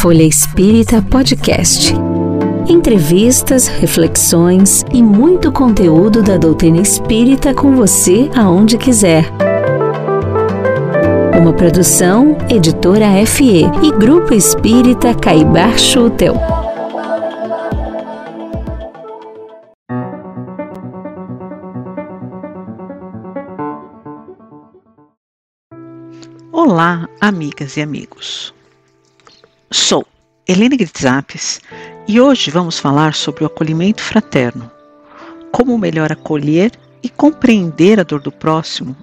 Folha Espírita Podcast. Entrevistas, reflexões e muito conteúdo da doutrina espírita com você aonde quiser. Uma produção, editora FE e Grupo Espírita Caibar Schutel. Olá, amigas e amigos. Sou Helene Gritzapes e hoje vamos falar sobre o acolhimento fraterno. Como melhor acolher e compreender a dor do próximo,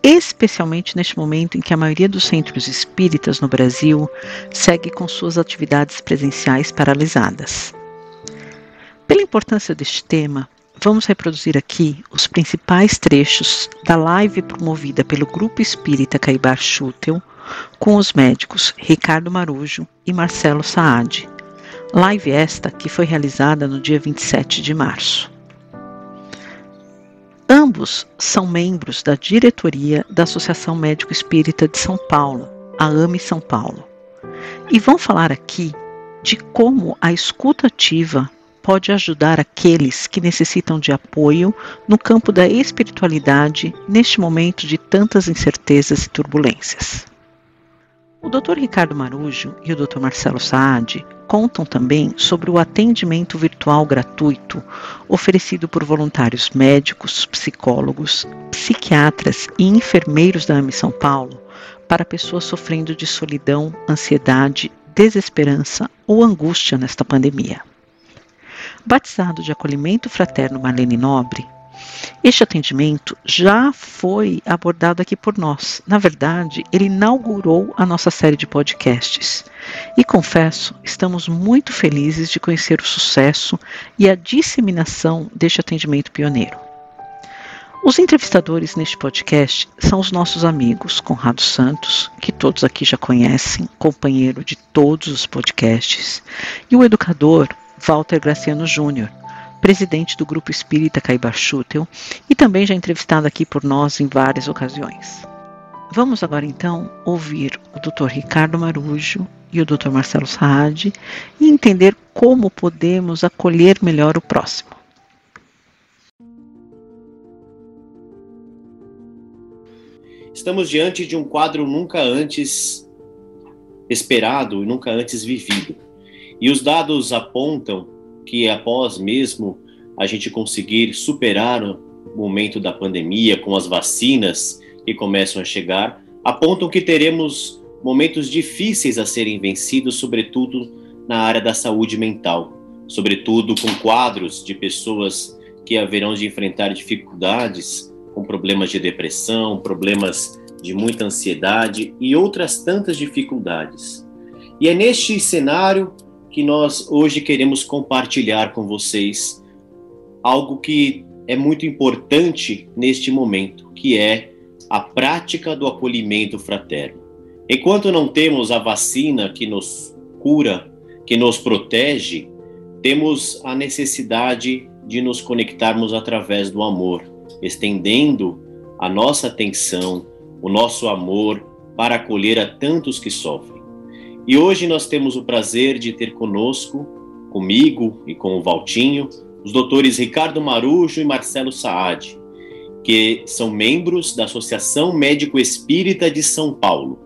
especialmente neste momento em que a maioria dos centros espíritas no Brasil segue com suas atividades presenciais paralisadas. Pela importância deste tema, Vamos reproduzir aqui os principais trechos da live promovida pelo Grupo Espírita Caibar Schutel com os médicos Ricardo Marujo e Marcelo Saad. Live esta que foi realizada no dia 27 de março. Ambos são membros da diretoria da Associação Médico Espírita de São Paulo, a AME São Paulo, e vão falar aqui de como a escuta ativa pode ajudar aqueles que necessitam de apoio no campo da espiritualidade neste momento de tantas incertezas e turbulências. O Dr. Ricardo Marujo e o Dr. Marcelo Saad contam também sobre o atendimento virtual gratuito oferecido por voluntários médicos, psicólogos, psiquiatras e enfermeiros da AMI São Paulo para pessoas sofrendo de solidão, ansiedade, desesperança ou angústia nesta pandemia batizado de acolhimento fraterno Marlene Nobre, este atendimento já foi abordado aqui por nós. Na verdade, ele inaugurou a nossa série de podcasts. E confesso, estamos muito felizes de conhecer o sucesso e a disseminação deste atendimento pioneiro. Os entrevistadores neste podcast são os nossos amigos Conrado Santos, que todos aqui já conhecem, companheiro de todos os podcasts, e o educador Walter Graciano Júnior, presidente do Grupo Espírita Caibar Schutel e também já entrevistado aqui por nós em várias ocasiões. Vamos agora então ouvir o Dr. Ricardo Marujo e o Dr. Marcelo Saad e entender como podemos acolher melhor o próximo. Estamos diante de um quadro nunca antes esperado e nunca antes vivido. E os dados apontam que após mesmo a gente conseguir superar o momento da pandemia com as vacinas que começam a chegar, apontam que teremos momentos difíceis a serem vencidos, sobretudo na área da saúde mental, sobretudo com quadros de pessoas que haverão de enfrentar dificuldades com problemas de depressão, problemas de muita ansiedade e outras tantas dificuldades. E é neste cenário que nós hoje queremos compartilhar com vocês algo que é muito importante neste momento, que é a prática do acolhimento fraterno. Enquanto não temos a vacina que nos cura, que nos protege, temos a necessidade de nos conectarmos através do amor, estendendo a nossa atenção, o nosso amor para acolher a tantos que sofrem. E hoje nós temos o prazer de ter conosco, comigo e com o Valtinho, os doutores Ricardo Marujo e Marcelo Saad, que são membros da Associação Médico Espírita de São Paulo.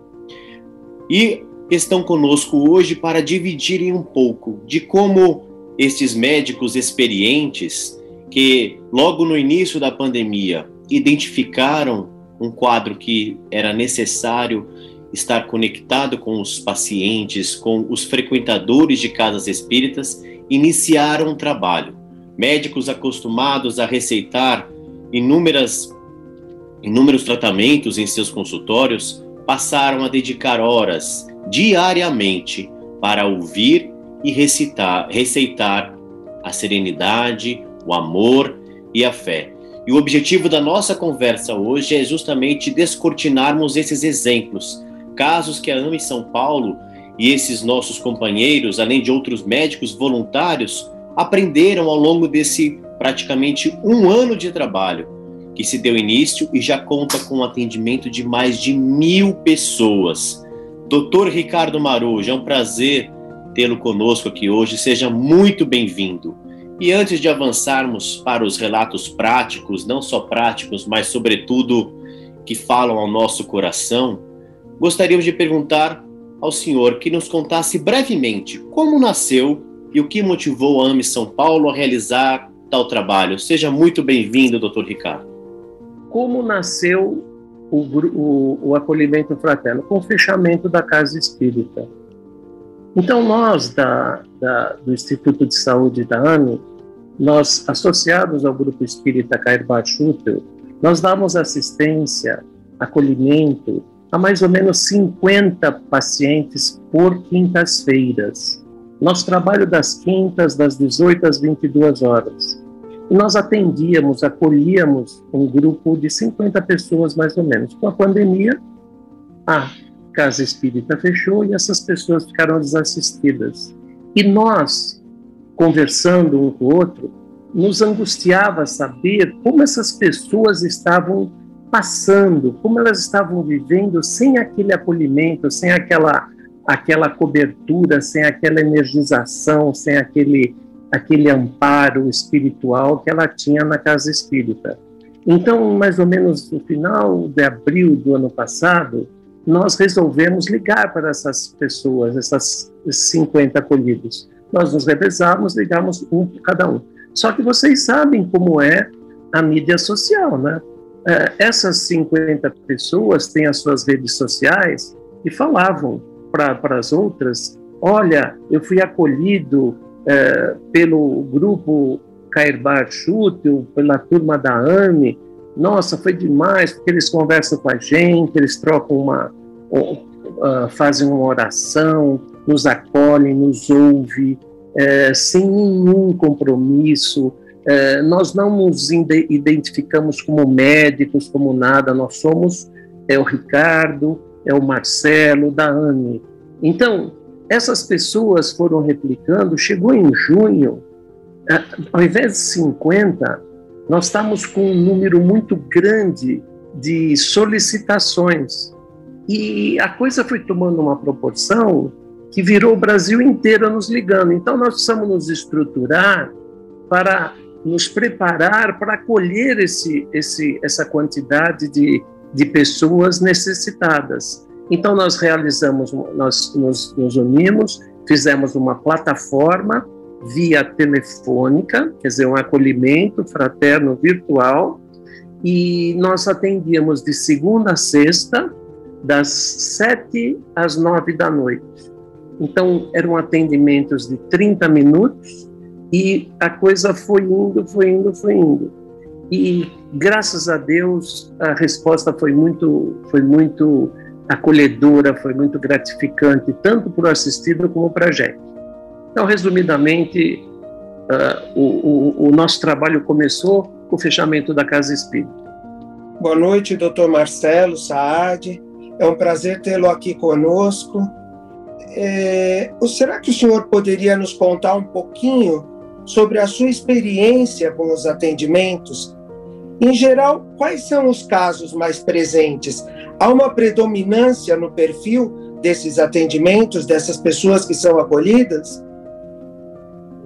E estão conosco hoje para dividirem um pouco de como estes médicos experientes, que logo no início da pandemia identificaram um quadro que era necessário estar conectado com os pacientes, com os frequentadores de casas espíritas, iniciaram um trabalho. Médicos acostumados a receitar inúmeras, inúmeros tratamentos em seus consultórios passaram a dedicar horas diariamente para ouvir e recitar, receitar a serenidade, o amor e a fé. E o objetivo da nossa conversa hoje é justamente descortinarmos esses exemplos casos que a AME São Paulo e esses nossos companheiros, além de outros médicos voluntários, aprenderam ao longo desse praticamente um ano de trabalho que se deu início e já conta com um atendimento de mais de mil pessoas. Doutor Ricardo Marujo, é um prazer tê-lo conosco aqui hoje. Seja muito bem-vindo. E antes de avançarmos para os relatos práticos, não só práticos, mas sobretudo que falam ao nosso coração, gostaríamos de perguntar ao senhor que nos contasse brevemente como nasceu e o que motivou a AME São Paulo a realizar tal trabalho. Seja muito bem-vindo, doutor Ricardo. Como nasceu o, o, o acolhimento fraterno? Com o fechamento da Casa Espírita. Então, nós, da, da, do Instituto de Saúde da AME, nós, associados ao Grupo Espírita Cair Schutel, nós damos assistência, acolhimento a mais ou menos 50 pacientes por quintas-feiras. Nosso trabalho das quintas, das 18 às 22 horas. E nós atendíamos, acolhíamos um grupo de 50 pessoas mais ou menos. Com a pandemia, a casa espírita fechou e essas pessoas ficaram desassistidas. E nós, conversando um com o outro, nos angustiava saber como essas pessoas estavam passando, como elas estavam vivendo sem aquele acolhimento, sem aquela aquela cobertura, sem aquela energização, sem aquele aquele amparo espiritual que ela tinha na casa espírita. Então, mais ou menos no final de abril do ano passado, nós resolvemos ligar para essas pessoas, essas 50 acolhidos. Nós nos revezamos, ligamos um para cada um. Só que vocês sabem como é a mídia social, né? É, essas 50 pessoas têm as suas redes sociais e falavam para as outras: olha, eu fui acolhido é, pelo grupo Cairbar Schutel, pela turma da AME. Nossa, foi demais, porque eles conversam com a gente, eles trocam uma. Uh, fazem uma oração, nos acolhem, nos ouvem, é, sem nenhum compromisso. É, nós não nos identificamos como médicos, como nada, nós somos é o Ricardo, é o Marcelo, da Anne. Então, essas pessoas foram replicando, chegou em junho, é, ao invés de 50, nós estamos com um número muito grande de solicitações. E a coisa foi tomando uma proporção que virou o Brasil inteiro nos ligando. Então, nós precisamos nos estruturar para nos preparar para acolher esse, esse, essa quantidade de, de pessoas necessitadas. Então, nós realizamos, nós nos, nos unimos, fizemos uma plataforma via telefônica, quer dizer, um acolhimento fraterno virtual, e nós atendíamos de segunda a sexta, das sete às nove da noite. Então, eram atendimentos de 30 minutos e a coisa foi indo, foi indo, foi indo. E graças a Deus a resposta foi muito, foi muito acolhedora, foi muito gratificante, tanto para o assistido como para a gente. Então, resumidamente, uh, o, o, o nosso trabalho começou com o fechamento da Casa Espírita. Boa noite, doutor Marcelo Saad. É um prazer tê-lo aqui conosco. É, será que o senhor poderia nos contar um pouquinho sobre a sua experiência com os atendimentos? Em geral, quais são os casos mais presentes? Há uma predominância no perfil desses atendimentos, dessas pessoas que são acolhidas?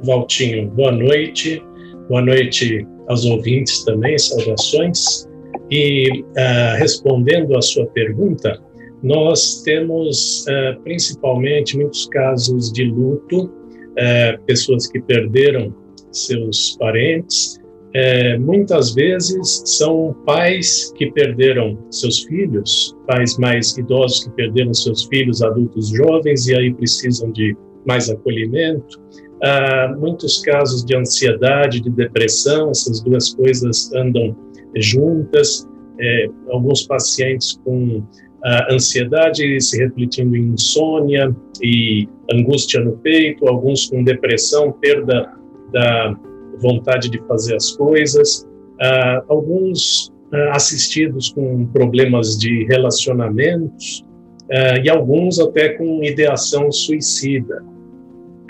Valtinho, boa noite. Boa noite aos ouvintes também, saudações. E uh, respondendo à sua pergunta, nós temos uh, principalmente muitos casos de luto, uh, pessoas que perderam seus parentes, é, muitas vezes são pais que perderam seus filhos, pais mais idosos que perderam seus filhos, adultos jovens, e aí precisam de mais acolhimento. Há muitos casos de ansiedade, de depressão, essas duas coisas andam juntas. É, alguns pacientes com ansiedade se refletindo em insônia e angústia no peito, alguns com depressão, perda da vontade de fazer as coisas, uh, alguns uh, assistidos com problemas de relacionamentos uh, e alguns até com ideação suicida.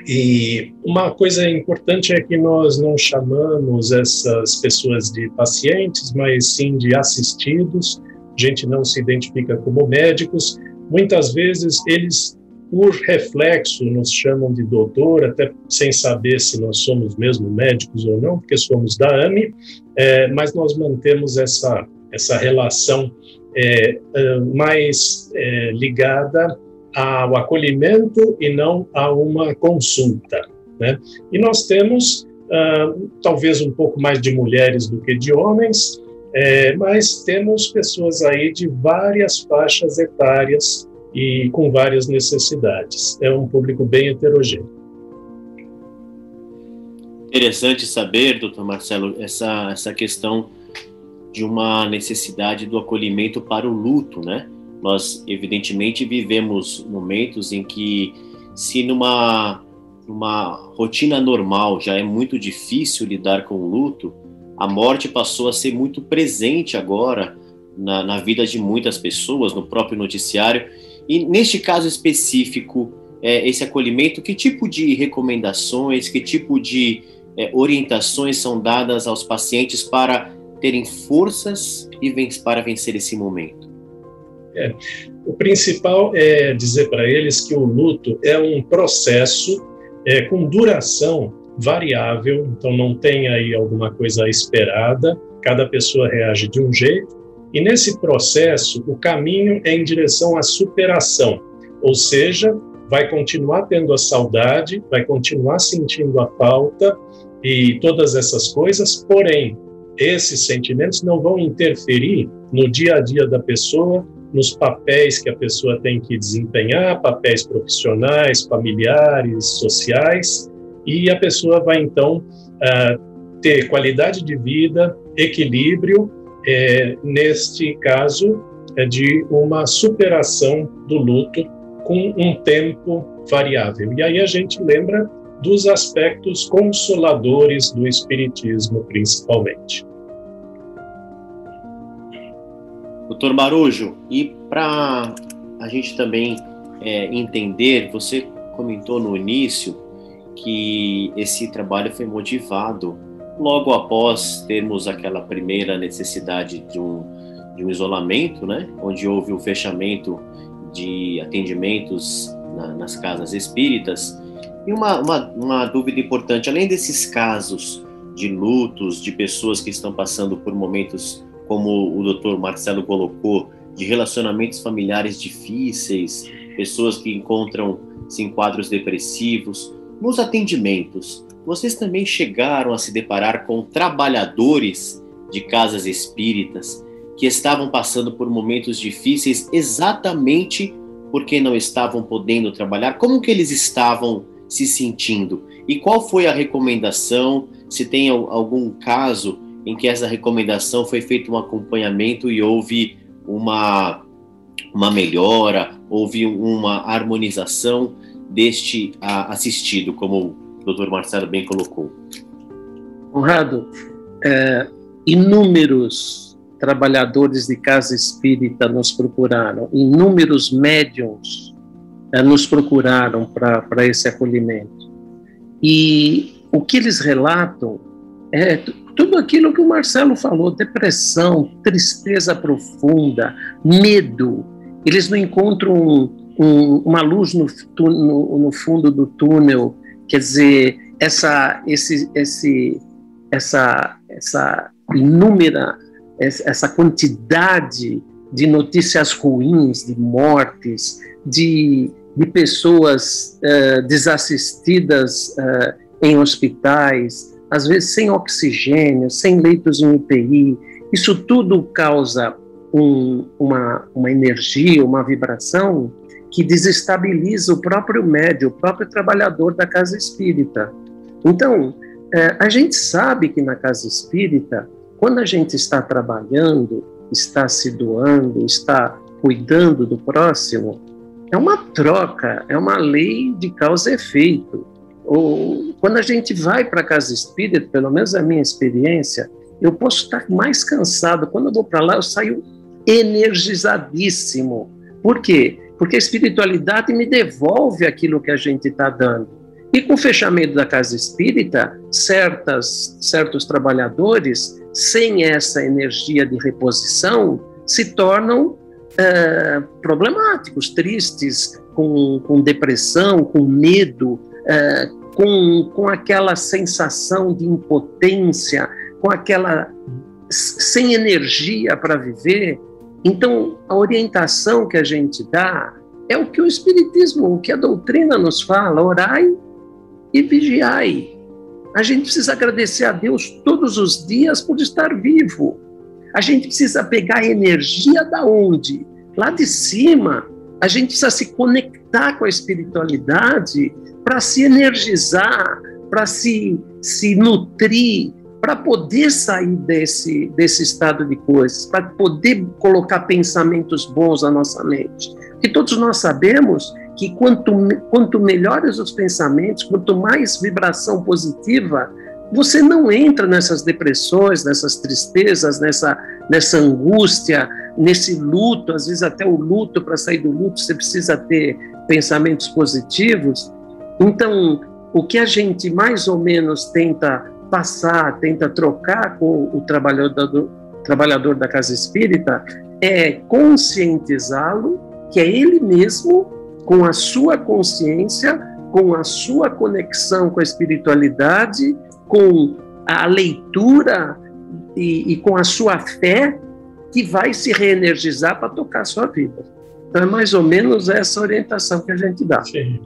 E uma coisa importante é que nós não chamamos essas pessoas de pacientes, mas sim de assistidos. Gente não se identifica como médicos. Muitas vezes eles por reflexo, nos chamam de doutor, até sem saber se nós somos mesmo médicos ou não, porque somos da AME, é, mas nós mantemos essa, essa relação é, é, mais é, ligada ao acolhimento e não a uma consulta. Né? E nós temos uh, talvez um pouco mais de mulheres do que de homens, é, mas temos pessoas aí de várias faixas etárias e com várias necessidades. É um público bem heterogêneo. Interessante saber, doutor Marcelo, essa, essa questão de uma necessidade do acolhimento para o luto, né? Nós, evidentemente, vivemos momentos em que, se numa, numa rotina normal já é muito difícil lidar com o luto, a morte passou a ser muito presente agora na, na vida de muitas pessoas, no próprio noticiário. E neste caso específico, é, esse acolhimento, que tipo de recomendações, que tipo de é, orientações são dadas aos pacientes para terem forças e para vencer esse momento? É, o principal é dizer para eles que o luto é um processo é, com duração variável, então não tem aí alguma coisa esperada, cada pessoa reage de um jeito, e nesse processo o caminho é em direção à superação, ou seja, vai continuar tendo a saudade, vai continuar sentindo a falta e todas essas coisas, porém, esses sentimentos não vão interferir no dia a dia da pessoa, nos papéis que a pessoa tem que desempenhar, papéis profissionais, familiares, sociais, e a pessoa vai então uh, ter qualidade de vida, equilíbrio, é, neste caso, é de uma superação do luto com um tempo variável. E aí a gente lembra dos aspectos consoladores do Espiritismo, principalmente. Doutor Marujo, e para a gente também é, entender, você comentou no início que esse trabalho foi motivado logo após termos aquela primeira necessidade de um, de um isolamento, né, onde houve o fechamento de atendimentos na, nas casas espíritas. E uma, uma, uma dúvida importante, além desses casos de lutos, de pessoas que estão passando por momentos, como o doutor Marcelo colocou, de relacionamentos familiares difíceis, pessoas que encontram-se em quadros depressivos, nos atendimentos, vocês também chegaram a se deparar com trabalhadores de casas espíritas que estavam passando por momentos difíceis exatamente porque não estavam podendo trabalhar? Como que eles estavam se sentindo? E qual foi a recomendação? Se tem algum caso em que essa recomendação foi feito um acompanhamento e houve uma, uma melhora, houve uma harmonização deste assistido, como o doutor Marcelo bem colocou. Conrado, é, inúmeros trabalhadores de casa espírita nos procuraram, inúmeros médiums é, nos procuraram para esse acolhimento. E o que eles relatam é tudo aquilo que o Marcelo falou: depressão, tristeza profunda, medo. Eles não encontram um, uma luz no, no, no, fundo do túnel, quer dizer, essa, esse, esse, essa, essa inúmera, essa quantidade de notícias ruins, de mortes, de, de pessoas uh, desassistidas uh, em hospitais, às vezes sem oxigênio, sem leitos em UTI. Isso tudo causa um, uma, uma energia, uma vibração que desestabiliza o próprio médio, o próprio trabalhador da casa espírita. Então, é, a gente sabe que na casa espírita, quando a gente está trabalhando, está se doando, está cuidando do próximo, é uma troca, é uma lei de causa e efeito. Ou, quando a gente vai para a casa espírita, pelo menos a minha experiência, eu posso estar mais cansado. Quando eu vou para lá, eu saio energizadíssimo. Por quê? Porque a espiritualidade me devolve aquilo que a gente está dando. E com o fechamento da casa espírita, certas, certos trabalhadores, sem essa energia de reposição, se tornam é, problemáticos, tristes, com, com depressão, com medo, é, com, com aquela sensação de impotência, com aquela sem energia para viver. Então, a orientação que a gente dá é o que o Espiritismo, o que a doutrina nos fala: orai e vigiai. A gente precisa agradecer a Deus todos os dias por estar vivo. A gente precisa pegar energia da onde? Lá de cima. A gente precisa se conectar com a espiritualidade para se energizar, para se, se nutrir, para poder sair desse, desse estado de coisas, para poder colocar pensamentos bons na nossa mente. Porque todos nós sabemos que quanto, quanto melhores os pensamentos, quanto mais vibração positiva, você não entra nessas depressões, nessas tristezas, nessa, nessa angústia, nesse luto. Às vezes, até o luto, para sair do luto, você precisa ter pensamentos positivos. Então, o que a gente mais ou menos tenta passar, tenta trocar com o trabalhador, trabalhador da casa espírita é conscientizá-lo que é ele mesmo com a sua consciência, com a sua conexão com a espiritualidade, com a leitura e, e com a sua fé, que vai se reenergizar para tocar a sua vida. Então, é mais ou menos essa orientação que a gente dá. Sim.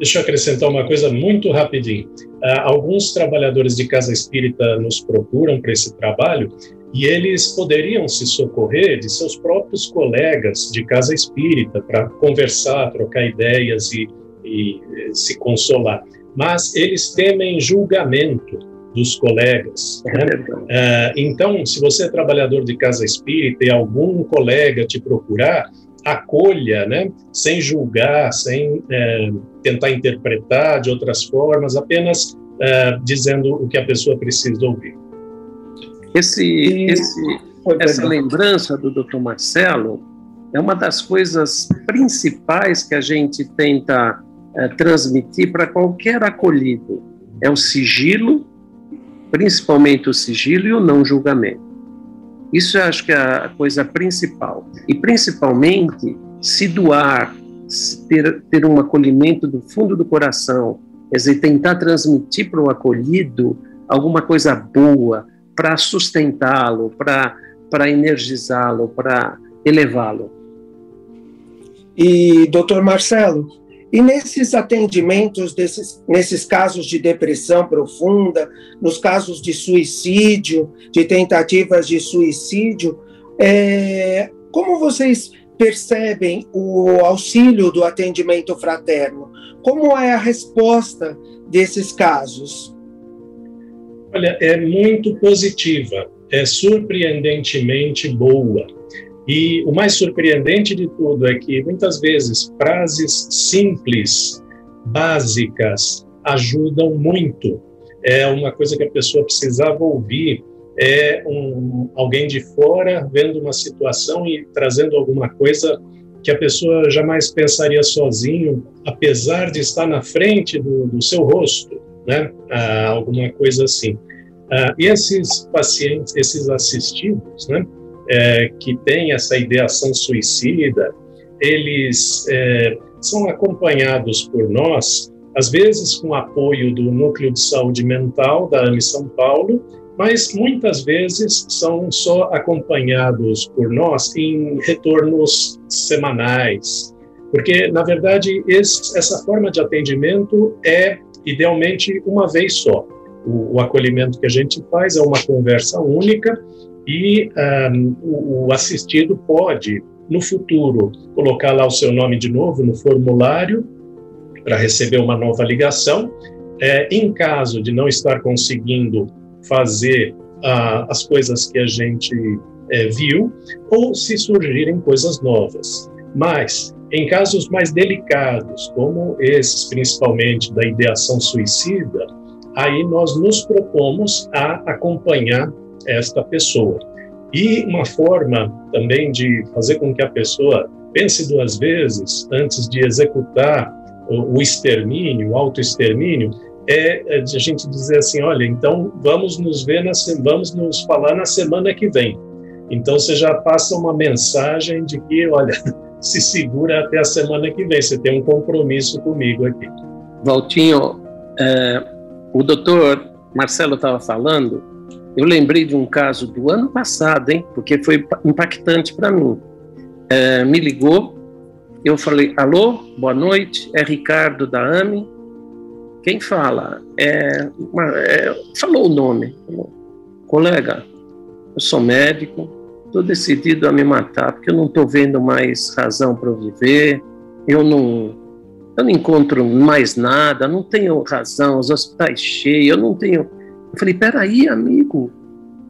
Deixa eu acrescentar uma coisa muito rapidinho. Uh, alguns trabalhadores de casa espírita nos procuram para esse trabalho e eles poderiam se socorrer de seus próprios colegas de casa espírita para conversar, trocar ideias e, e, se consolar. Mas eles temem julgamento dos colegas. Né? Uh, então, se você é trabalhador de casa espírita e algum colega te procurar, acolha, né? sem julgar, sem é, tentar interpretar de outras formas, apenas é, dizendo o que a pessoa precisa ouvir. Esse, esse, essa lembrança do Dr. Marcelo é uma das coisas principais que a gente tenta é, transmitir para qualquer acolhido. É o sigilo, principalmente o sigilo e o não julgamento. Isso eu acho que é a coisa principal. E principalmente se doar, ter, ter um acolhimento do fundo do coração, quer dizer, tentar transmitir para o acolhido alguma coisa boa, para sustentá-lo, para energizá-lo, para elevá-lo. E, doutor Marcelo, e nesses atendimentos, desses, nesses casos de depressão profunda, nos casos de suicídio, de tentativas de suicídio, é, como vocês percebem o auxílio do atendimento fraterno? Como é a resposta desses casos? Olha, é muito positiva, é surpreendentemente boa. E o mais surpreendente de tudo é que muitas vezes frases simples, básicas, ajudam muito. É uma coisa que a pessoa precisava ouvir. É um, alguém de fora vendo uma situação e trazendo alguma coisa que a pessoa jamais pensaria sozinho, apesar de estar na frente do, do seu rosto né? Ah, alguma coisa assim. Ah, e esses pacientes, esses assistidos, né? É, que têm essa ideação suicida, eles é, são acompanhados por nós, às vezes com apoio do Núcleo de Saúde Mental da AME São Paulo, mas muitas vezes são só acompanhados por nós em retornos semanais, porque, na verdade, esse, essa forma de atendimento é idealmente uma vez só. O, o, acolhimento que a gente faz é uma conversa única e um, o, o assistido pode, no futuro, colocar lá o seu nome de novo no formulário para receber uma nova ligação. É, em caso de não estar conseguindo fazer as coisas que a gente é, viu, ou se surgirem coisas novas. Mas em casos mais delicados, como esses, principalmente da ideação suicida, aí nós nos propomos a acompanhar esta pessoa. E uma forma também de fazer com que a pessoa pense duas vezes antes de executar o extermínio, o autoextermínio, é de a gente dizer assim, olha, então vamos nos ver, na, vamos nos falar na semana que vem. Então você já passa uma mensagem de que, olha, se segura até a semana que vem, você tem um compromisso comigo aqui. Valtinho, é, o doutor Marcelo estava falando, eu lembrei de um caso do ano passado, hein, porque foi impactante para mim. É, me ligou, eu falei, alô, boa noite, é Ricardo da AME. Quem fala? É, é, falou o nome. Falou, Colega, eu sou médico, estou decidido a me matar, porque eu não estou vendo mais razão para viver, eu não, eu não encontro mais nada, não tenho razão, os hospitais cheios, eu não tenho. Eu falei, peraí, amigo,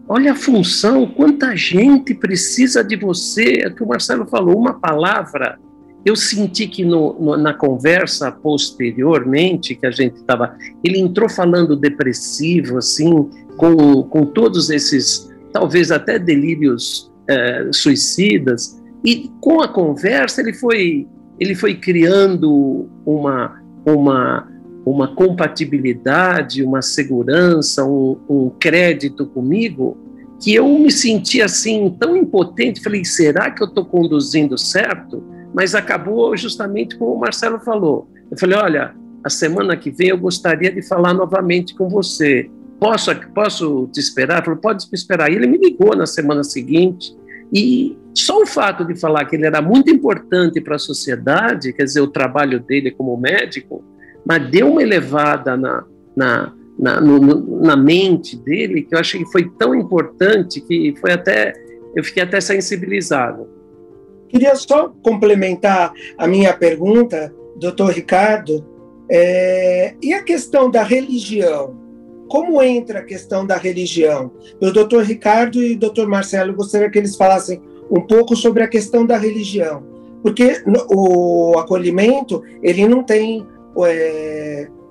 olha a função, quanta gente precisa de você. É o que o Marcelo falou, uma palavra. Eu senti que no, no, na conversa posteriormente que a gente estava, ele entrou falando depressivo, assim, com, com todos esses, talvez até delírios é, suicidas, e com a conversa ele foi, ele foi criando uma, uma, uma compatibilidade, uma segurança, um, um crédito comigo, que eu me senti assim tão impotente, falei, será que eu estou conduzindo certo? Mas acabou justamente como o Marcelo falou. Eu falei, olha, a semana que vem eu gostaria de falar novamente com você posso, posso te esperar? Ele falou, pode me esperar. E ele me ligou na semana seguinte, e só o fato de falar que ele era muito importante para a sociedade, quer dizer, o trabalho dele como médico, mas deu uma elevada na, na, na, no, na mente dele, que eu achei que foi tão importante que foi até, eu fiquei até sensibilizado. Queria só complementar a minha pergunta, doutor Ricardo, é, e a questão da religião? como entra a questão da religião? O doutor Ricardo e o doutor Marcelo gostaria que eles falassem um pouco sobre a questão da religião, porque o acolhimento ele não tem,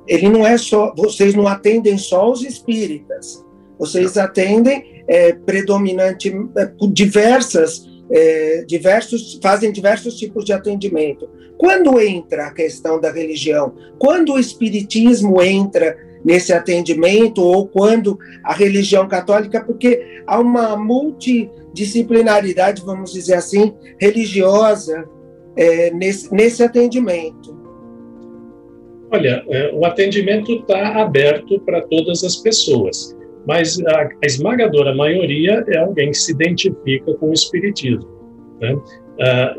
ele não é só, vocês não atendem só os espíritas, vocês atendem é, predominante é, diversas é, diversos fazem diversos tipos de atendimento. Quando entra a questão da religião, quando o espiritismo entra nesse atendimento ou quando a religião católica, porque há uma multidisciplinaridade, vamos dizer assim, religiosa é, nesse, nesse atendimento. Olha, é, o atendimento está aberto para todas as pessoas, mas a, a, esmagadora maioria é alguém que se identifica com o espiritismo. Né? Ah,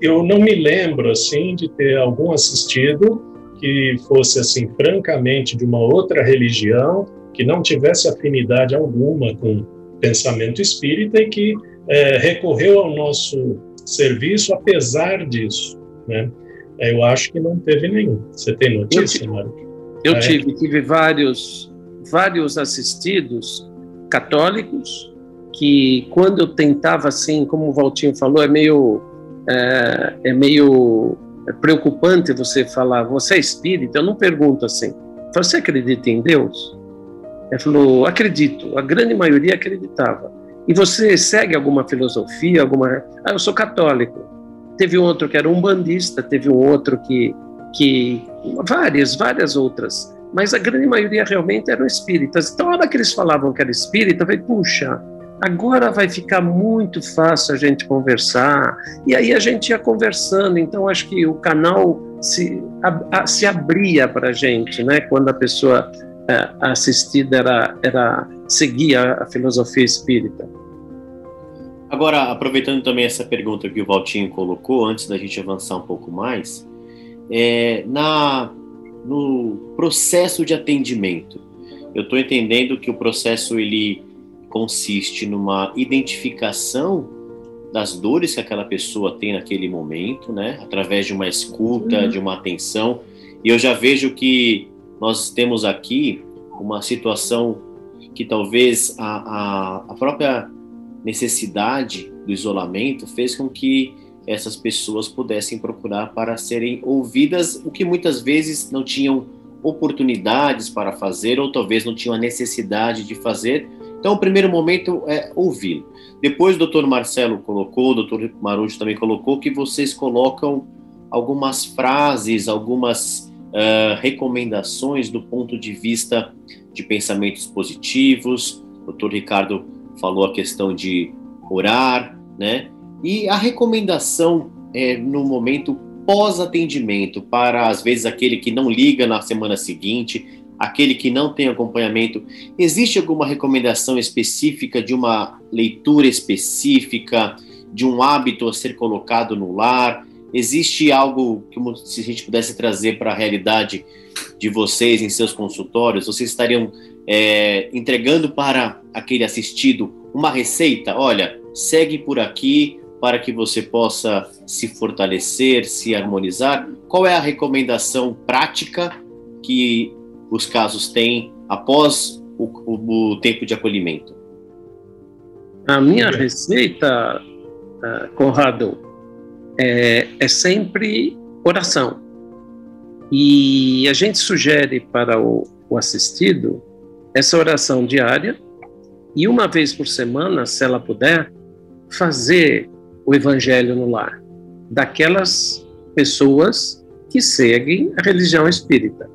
eu não me lembro assim de ter algum assistido que fosse assim francamente de uma outra religião, que não tivesse afinidade alguma com pensamento espírita e que é, recorreu ao nosso serviço apesar disso, né? Eu acho que não teve nenhum. Você tem notícia, Mário? Eu é. tive, tive vários, vários assistidos católicos que quando eu tentava assim, como o Valtinho falou, é meio é, é meio é preocupante você falar, você é espírita? Eu não pergunto assim. Você acredita em Deus? Ele falou, acredito. A grande maioria acreditava. E você segue alguma filosofia, alguma... Ah, eu sou católico. Teve outro que era um bandista, teve um outro que... que... Várias, várias outras. Mas a grande maioria realmente eram espíritas. Então, a hora que eles falavam que era espírita, eu falei, puxa, Agora vai ficar muito fácil a gente conversar. E aí a gente ia conversando. Então acho que o canal se, a, se abria para a gente, né? Quando a pessoa é, assistida era, era seguia a filosofia espírita. Agora, aproveitando também essa pergunta que o Valtinho colocou, antes da gente avançar um pouco mais, é, na, no processo de atendimento, eu estou entendendo que o processo ele consiste numa identificação das dores que aquela pessoa tem naquele momento, né? Através de uma escuta, uhum. de uma atenção. E eu já vejo que nós temos aqui uma situação que talvez a, a, a própria necessidade do isolamento fez com que essas pessoas pudessem procurar para serem ouvidas, o que muitas vezes não tinham oportunidades para fazer, ou talvez não tinham a necessidade de fazer, então, o primeiro momento é ouvi-lo. Depois, o doutor Marcelo colocou, o doutor Marujo também colocou, que vocês colocam algumas frases, algumas uh, recomendações do ponto de vista de pensamentos positivos. O doutor Ricardo falou a questão de orar, né? E a recomendação é no momento pós-atendimento para às vezes aquele que não liga na semana seguinte, aquele que não tem acompanhamento, existe alguma recomendação específica de uma leitura específica, de um hábito a ser colocado no lar? Existe algo que se a gente pudesse trazer para a realidade de vocês em seus consultórios, vocês estariam é, entregando para aquele assistido uma receita? Olha, segue por aqui para que você possa se fortalecer, se harmonizar. Qual é a recomendação prática que os casos têm após o, o, o tempo de acolhimento? A minha receita, uh, Conrado, é, é sempre oração. E a gente sugere para o, o assistido essa oração diária e uma vez por semana, se ela puder, fazer o evangelho no lar daquelas pessoas que seguem a religião espírita.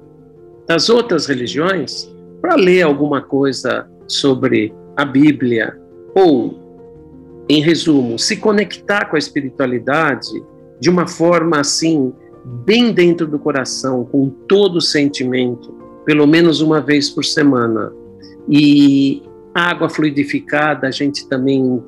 Das outras religiões, para ler alguma coisa sobre a Bíblia ou, em resumo, se conectar com a espiritualidade de uma forma assim, bem dentro do coração, com todo o sentimento, pelo menos uma vez por semana. E água fluidificada, a gente também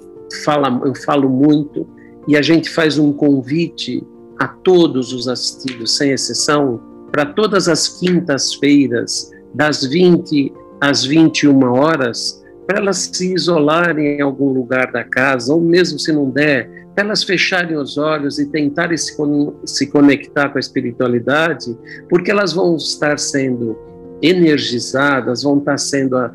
fala, eu falo muito, e a gente faz um convite a todos os assistidos, sem exceção, para todas as quintas-feiras, das 20 às 21 horas, para elas se isolarem em algum lugar da casa, ou mesmo se não der, para elas fecharem os olhos e tentarem se, se conectar com a espiritualidade, porque elas vão estar sendo energizadas, vão estar sendo uh,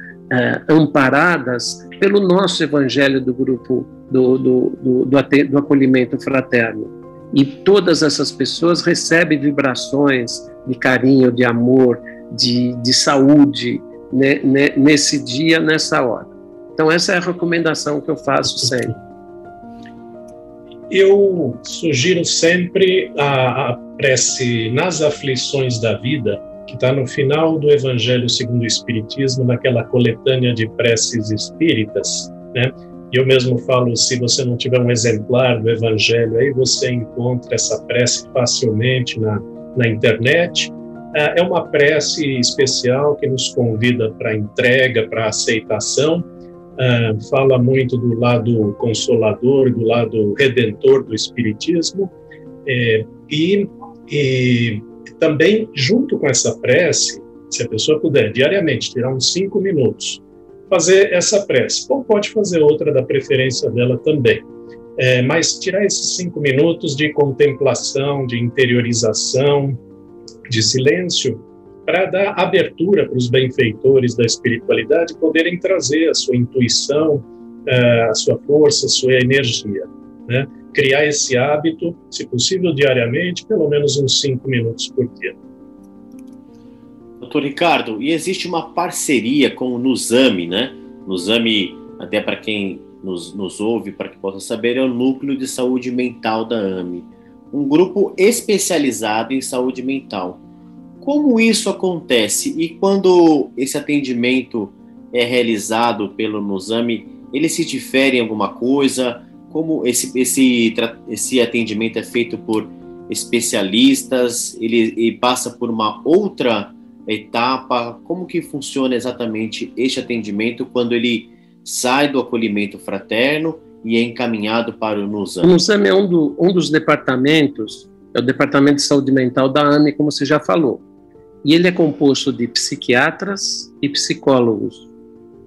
amparadas pelo nosso evangelho do grupo do, do, do, do, do acolhimento fraterno. E todas essas pessoas recebem vibrações de carinho, de amor, de, de saúde né, né, nesse dia, nessa hora. Então, essa é a recomendação que eu faço sempre. Eu sugiro sempre a, a prece nas aflições da vida, que está no final do Evangelho segundo o Espiritismo, naquela coletânea de preces espíritas, né? Eu mesmo falo, se você não tiver um exemplar do Evangelho, aí você encontra essa prece facilmente na, na internet. É, é uma prece especial que nos convida para entrega, para aceitação. É, fala muito do lado consolador, do lado redentor do Espiritismo. É, e, e também, junto com essa prece, se a pessoa puder diariamente tirar uns cinco minutos fazer essa prece. Ou pode fazer outra da preferência dela também. É, mas tirar esses cinco minutos de contemplação, de interiorização, de silêncio, para dar abertura para os benfeitores da espiritualidade poderem trazer a sua intuição, é, a sua força, a sua energia. Né? Criar esse hábito, se possível diariamente, pelo menos uns cinco minutos por dia. Doutor Ricardo, e existe uma parceria com o Nuzami, né? Nuzami, até para quem nos, nos ouve, para que possa saber, é o Núcleo de Saúde Mental da AME, um grupo especializado em saúde mental. Como isso acontece e quando esse atendimento é realizado pelo Nuzami, ele se difere em alguma coisa? Como esse, esse, esse atendimento é feito por especialistas? Ele, ele passa por uma outra etapa, como que funciona exatamente este atendimento quando ele sai do acolhimento fraterno e é encaminhado para o NUSAM? O NUSAM é um, do, um dos departamentos, é o Departamento de Saúde Mental da AME, como você já falou. E ele é composto de psiquiatras e psicólogos.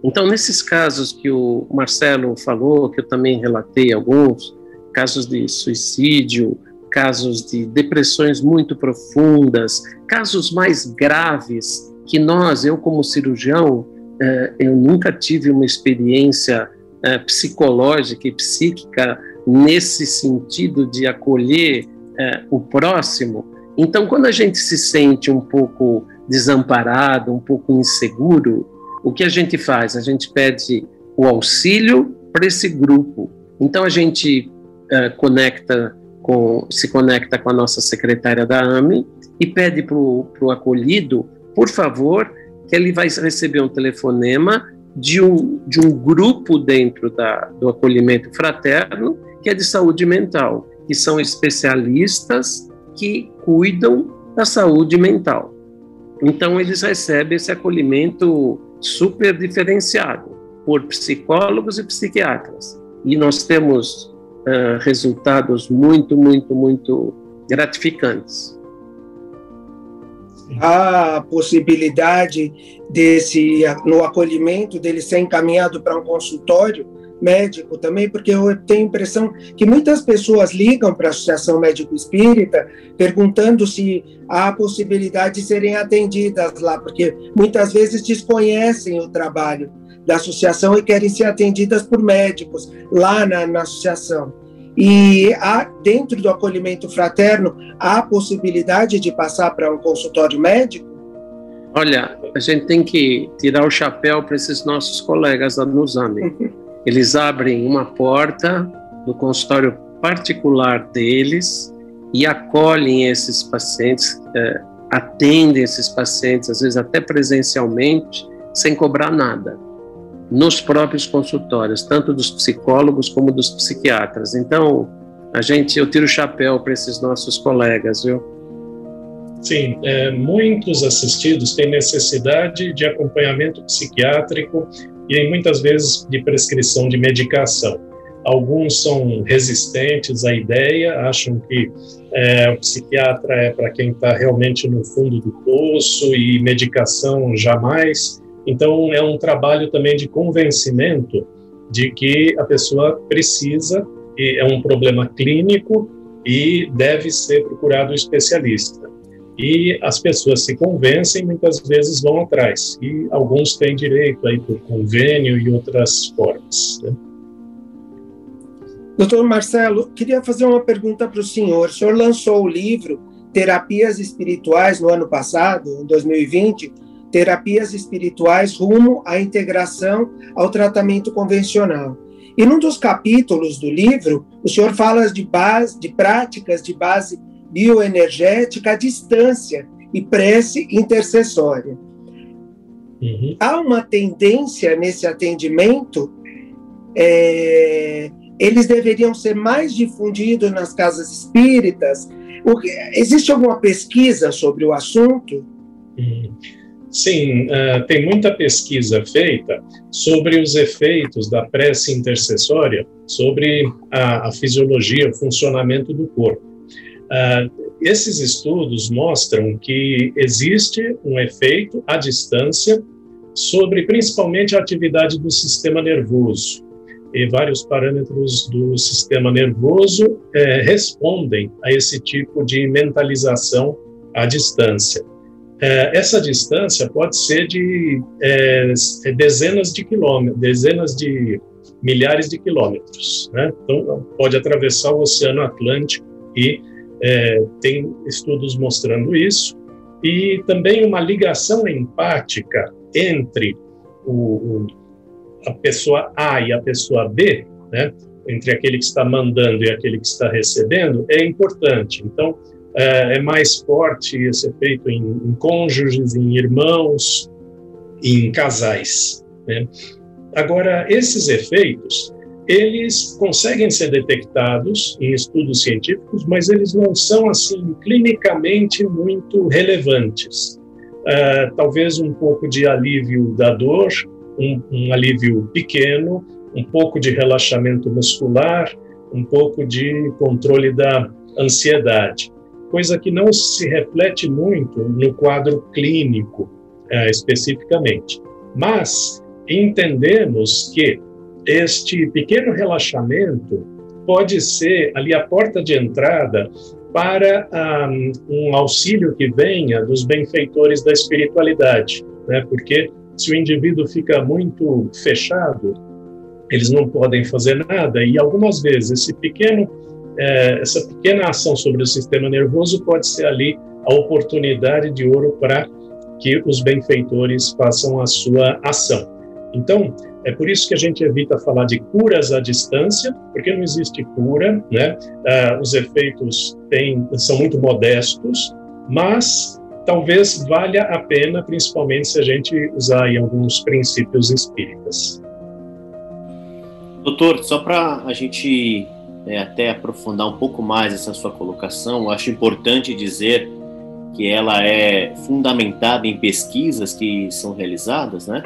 Então, nesses casos que o Marcelo falou, que eu também relatei alguns, casos de suicídio, casos de depressões muito profundas, casos mais graves que nós, eu como cirurgião, eh, eu nunca tive uma experiência eh, psicológica e psíquica nesse sentido de acolher eh, o próximo. Então, quando a gente se sente um pouco desamparado, um pouco inseguro, o que a gente faz? A gente pede o auxílio para esse grupo. Então, a gente conecta com, se conecta com a nossa secretária da AME e pede para o acolhido, por favor, que ele vai receber um telefonema de um, de um grupo dentro da, do acolhimento fraterno que é de saúde mental, que são especialistas que cuidam da saúde mental. Então, eles recebem esse acolhimento super diferenciado por psicólogos e psiquiatras. E nós temos uh, resultados muito, muito, muito gratificantes. A possibilidade desse, no acolhimento, dele ser encaminhado para um consultório médico também, porque eu tenho a impressão que muitas pessoas ligam para a Associação Médico Espírita perguntando se há a possibilidade de serem atendidas lá, porque muitas vezes desconhecem o trabalho da associação e querem ser atendidas por médicos lá na, na associação. E há, dentro do acolhimento fraterno, há a possibilidade de passar para um consultório médico? Olha, a gente tem que tirar o chapéu para esses nossos colegas da Nusami. Eles abrem uma porta do consultório particular deles e acolhem esses pacientes, é, atendem esses pacientes, às vezes até presencialmente, sem cobrar nada, nos próprios consultórios, tanto dos psicólogos como dos psiquiatras. Então, a gente, eu tiro o chapéu para esses nossos colegas, viu? Sim, é, muitos assistidos têm necessidade de acompanhamento psiquiátrico e muitas vezes de prescrição de medicação. Alguns são resistentes à ideia, acham que é, o psiquiatra é para quem está realmente no fundo do poço e medicação jamais. Então, é um trabalho também de convencimento de que a pessoa precisa, e é um problema clínico e deve ser procurado um especialista e as pessoas se convencem, muitas vezes vão atrás, e alguns têm direito aí por convênio e outras formas. Né? Doutor Marcelo, queria fazer uma pergunta para o senhor. O senhor lançou o livro Terapias Espirituais no ano passado, em 2020, Terapias Espirituais rumo à integração ao tratamento convencional. E num dos capítulos do livro, o senhor fala de, base, de práticas de base bioenergética à distância e prece intercessória. Uhum. Há uma tendência nesse atendimento, é, eles deveriam ser mais difundidos nas casas espíritas. Existe alguma pesquisa sobre o assunto? Uhum. Sim, uh, tem muita pesquisa feita sobre os efeitos da prece intercessória sobre a, a fisiologia, o funcionamento do corpo. Uh, esses estudos mostram que existe um efeito à distância sobre principalmente a atividade do sistema nervoso. E vários parâmetros do sistema nervoso é, respondem a esse tipo de mentalização à distância. É, essa distância pode ser de é, dezenas de quilômetros, dezenas de milhares de quilômetros. Né? Então, pode atravessar o Oceano Atlântico e é, tem estudos mostrando isso, e também uma ligação empática entre o, a pessoa A e a pessoa B, né, entre aquele que está mandando e aquele que está recebendo, é importante. Então, é, é mais forte esse efeito em, em cônjuges, em irmãos, em casais. Né? Agora, esses efeitos, eles conseguem ser detectados em estudos científicos, mas eles não são assim clinicamente muito relevantes. Uh, talvez um pouco de alívio da dor, um, um, alívio pequeno, um pouco de relaxamento muscular, um pouco de controle da ansiedade, coisa que não se reflete muito no quadro clínico uh, especificamente. Mas entendemos que este pequeno relaxamento pode ser ali a porta de entrada para um, um auxílio que venha dos benfeitores da espiritualidade, né? Porque se o indivíduo fica muito fechado, eles não podem fazer nada e algumas vezes esse pequeno é, essa pequena ação sobre o sistema nervoso pode ser ali a oportunidade de ouro para que os benfeitores façam a sua ação. Então, é por isso que a gente evita falar de curas à distância, porque não existe cura, né? Ah, os efeitos têm, são muito modestos, mas talvez valha a pena, principalmente se a gente usar aí alguns princípios espíritas. Doutor, só para a gente é, até aprofundar um pouco mais essa sua colocação, acho importante dizer que ela é fundamentada em pesquisas que são realizadas, né?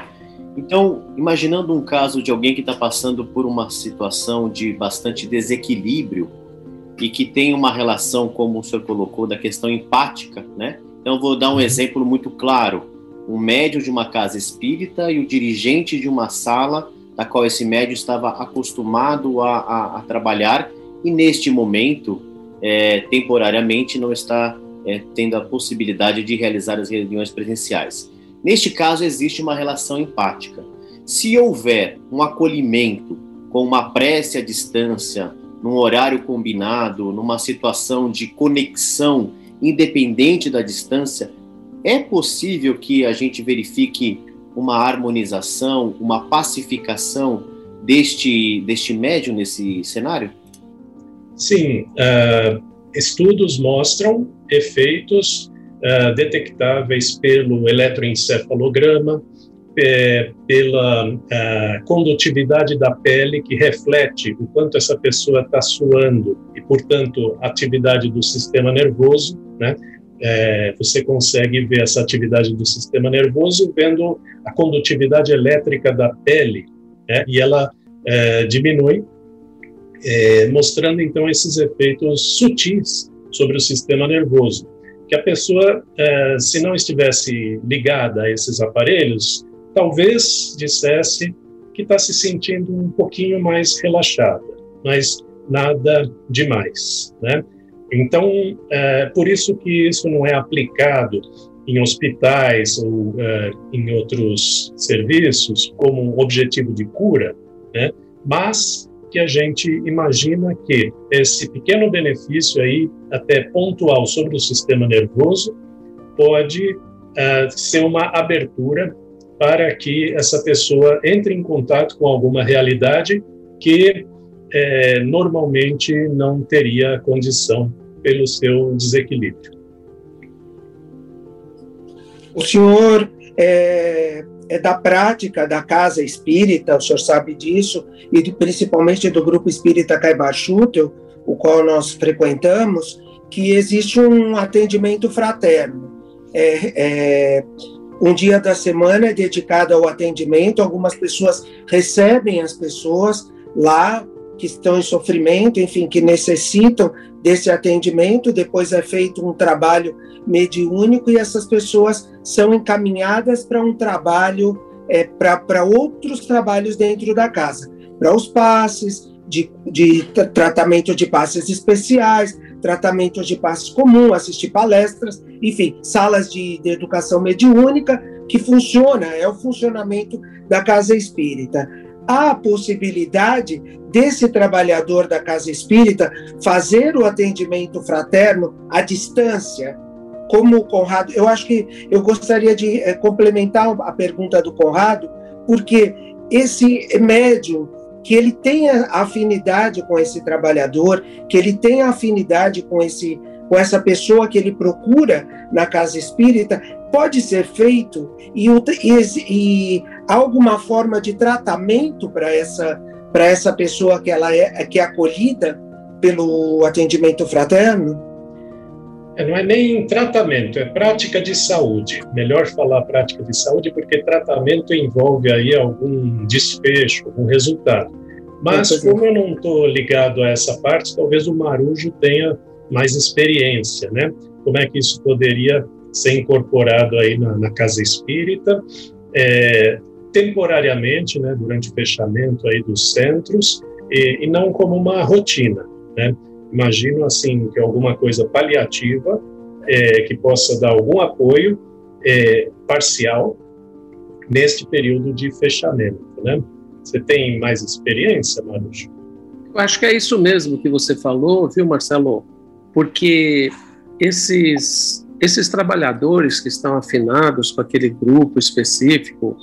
Então, imaginando um caso de alguém que está passando por uma situação de bastante desequilíbrio e que tem uma relação, como o senhor colocou, da questão empática, né? Então, vou dar um exemplo muito claro: um médium de uma casa espírita e o dirigente de uma sala da qual esse médium estava acostumado a, a, a trabalhar e neste momento, é, temporariamente, não está é, tendo a possibilidade de realizar as reuniões presenciais. Neste caso, existe uma relação empática. Se houver um acolhimento com uma prece à distância, num horário combinado, numa situação de conexão independente da distância, é possível que a gente verifique uma harmonização, uma pacificação deste, deste médium nesse cenário? Sim, uh, estudos mostram efeitos uh, detectáveis pelo eletroencefalograma, é, pela uh, condutividade da pele que reflete o quanto essa pessoa está suando e, portanto, atividade do sistema nervoso, né? É, você consegue ver essa atividade do sistema nervoso vendo a condutividade elétrica da pele, né? e ela é, diminui, é, mostrando então esses efeitos sutis sobre o sistema nervoso. Que a pessoa, é, se não estivesse ligada a esses aparelhos, talvez dissesse que está se sentindo um pouquinho mais relaxada, mas nada demais, né? Então, é por isso que isso não é aplicado em hospitais ou é, em outros serviços como objetivo de cura, né? Mas que a gente imagina que esse pequeno benefício aí, até pontual sobre o sistema nervoso, pode é, ser uma abertura para que essa pessoa entre em contato com alguma realidade que é, normalmente não teria condição pelo seu desequilíbrio. O senhor é, é, da prática da casa espírita, o senhor sabe disso, e principalmente do grupo espírita Caibachutel, o qual nós frequentamos, que existe um atendimento fraterno. É, é, um dia da semana é dedicado ao atendimento, algumas pessoas recebem as pessoas lá que estão em sofrimento, enfim, que necessitam desse atendimento. Depois é feito um trabalho mediúnico e essas pessoas são encaminhadas para um trabalho, é, para outros trabalhos dentro da casa, para os passes, de, de tratamento de passes especiais, tratamento de passes comum, assistir palestras, enfim, salas de, de educação mediúnica, que funciona, é o funcionamento da casa espírita há a possibilidade desse trabalhador da casa espírita fazer o atendimento fraterno à distância, como o Conrado. Eu acho que eu gostaria de é, complementar a pergunta do Conrado, porque esse médium que ele tenha afinidade com esse trabalhador, que ele tenha afinidade com esse com essa pessoa que ele procura na casa espírita, pode ser feito e, e, e alguma forma de tratamento para essa para essa pessoa que ela é que é acolhida pelo atendimento fraterno? É, não é nem tratamento, é prática de saúde. Melhor falar prática de saúde porque tratamento envolve aí algum desfecho, algum resultado. Mas como eu não estou ligado a essa parte, talvez o Marujo tenha mais experiência, né? Como é que isso poderia ser incorporado aí na, na casa espírita, é, temporariamente, né, durante o fechamento aí dos centros, e, e não como uma rotina, né? Imagino assim que alguma coisa paliativa é, que possa dar algum apoio é, parcial neste período de fechamento, né? Você tem mais experiência, Marujo? Eu acho que é isso mesmo que você falou, viu, Marcelo? porque esses, esses trabalhadores que estão afinados com aquele grupo específico,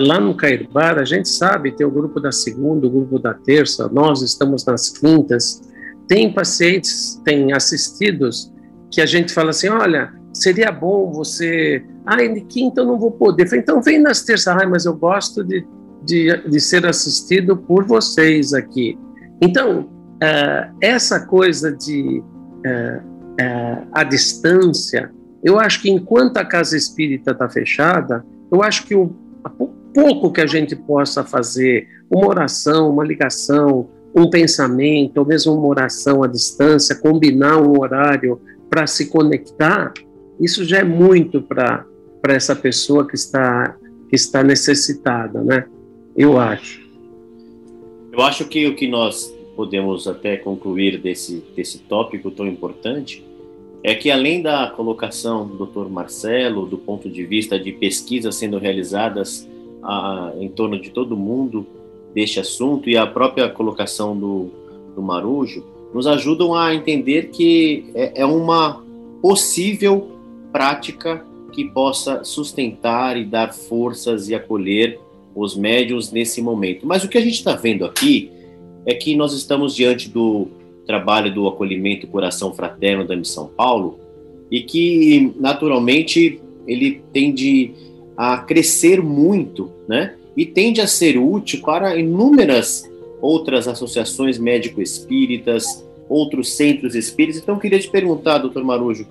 lá no Cairbar, a gente sabe, tem o grupo da segunda, o grupo da terça, nós estamos nas quintas, tem pacientes, tem assistidos que a gente fala assim, olha, seria bom você. Ah, de quinta eu não vou poder. então vem nas terças. Ah, mas eu gosto de, de, de ser assistido por vocês aqui. Então, uh, essa coisa de uh, uh, a distância, eu acho que enquanto a casa espírita está fechada, eu acho que o pouco que a gente possa fazer, uma oração, uma ligação, um pensamento, ou mesmo uma oração à distância, combinar um horário para se conectar, isso já é muito para essa pessoa que está, que está necessitada, né? Eu acho. Eu acho que o que nós podemos até concluir desse, desse tópico tão importante é que além da colocação do Dr. Marcelo, do ponto de vista de pesquisas sendo realizadas a, em torno de todo mundo deste assunto e a própria colocação do, do Marujo, nos ajudam a entender que é, é uma possível prática que possa sustentar e dar forças e acolher os médios nesse momento. Mas o que a gente está vendo aqui é que nós estamos diante do trabalho do acolhimento Coração Fraterno da Missão Paulo e que, naturalmente, ele tende a crescer muito, né? E tende a ser útil para inúmeras outras associações médico-espíritas, outros centros espíritas. Então, queria te perguntar, doutor Marujo,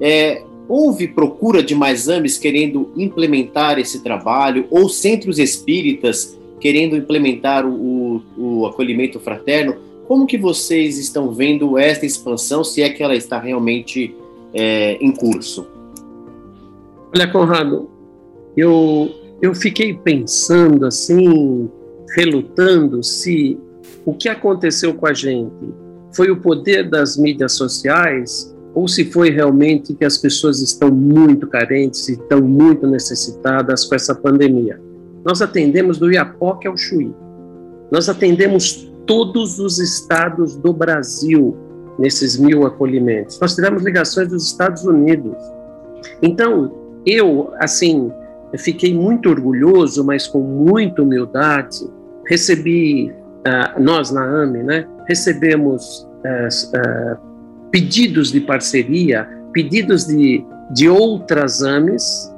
é, houve procura de mais AMES querendo implementar esse trabalho, ou centros espíritas querendo implementar o, o acolhimento fraterno? Como que vocês estão vendo esta expansão, se é que ela está realmente é, em curso? Olha, Conrado, eu, eu fiquei pensando assim, relutando se o que aconteceu com a gente foi o poder das mídias sociais ou se foi realmente que as pessoas estão muito carentes e estão muito necessitadas com essa pandemia. Nós atendemos do Iapoque ao Chuí. Nós atendemos todos os estados do Brasil nesses mil acolhimentos. Nós tivemos ligações dos Estados Unidos. Então, eu, assim, fiquei muito orgulhoso, mas com muita humildade, recebi, uh, nós na AME, né, recebemos uh, uh, pedidos de parceria, pedidos de, de outras AMES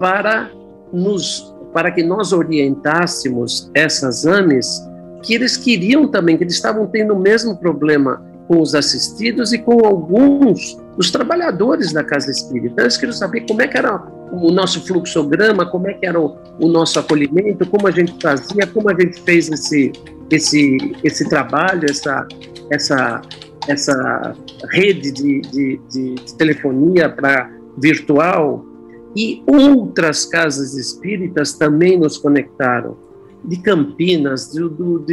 para, nos, para que nós orientássemos essas AMES que eles queriam também, que eles estavam tendo o mesmo problema com os assistidos e com alguns dos trabalhadores da Casa Espírita. Então, eles queriam saber como é que era o nosso fluxograma, como é que era o, o nosso acolhimento, como a gente fazia, como a gente fez esse, esse, esse trabalho, essa, essa, essa rede de, de, de, de telefonia para virtual. E outras casas espíritas também nos conectaram. De Campinas, do, do,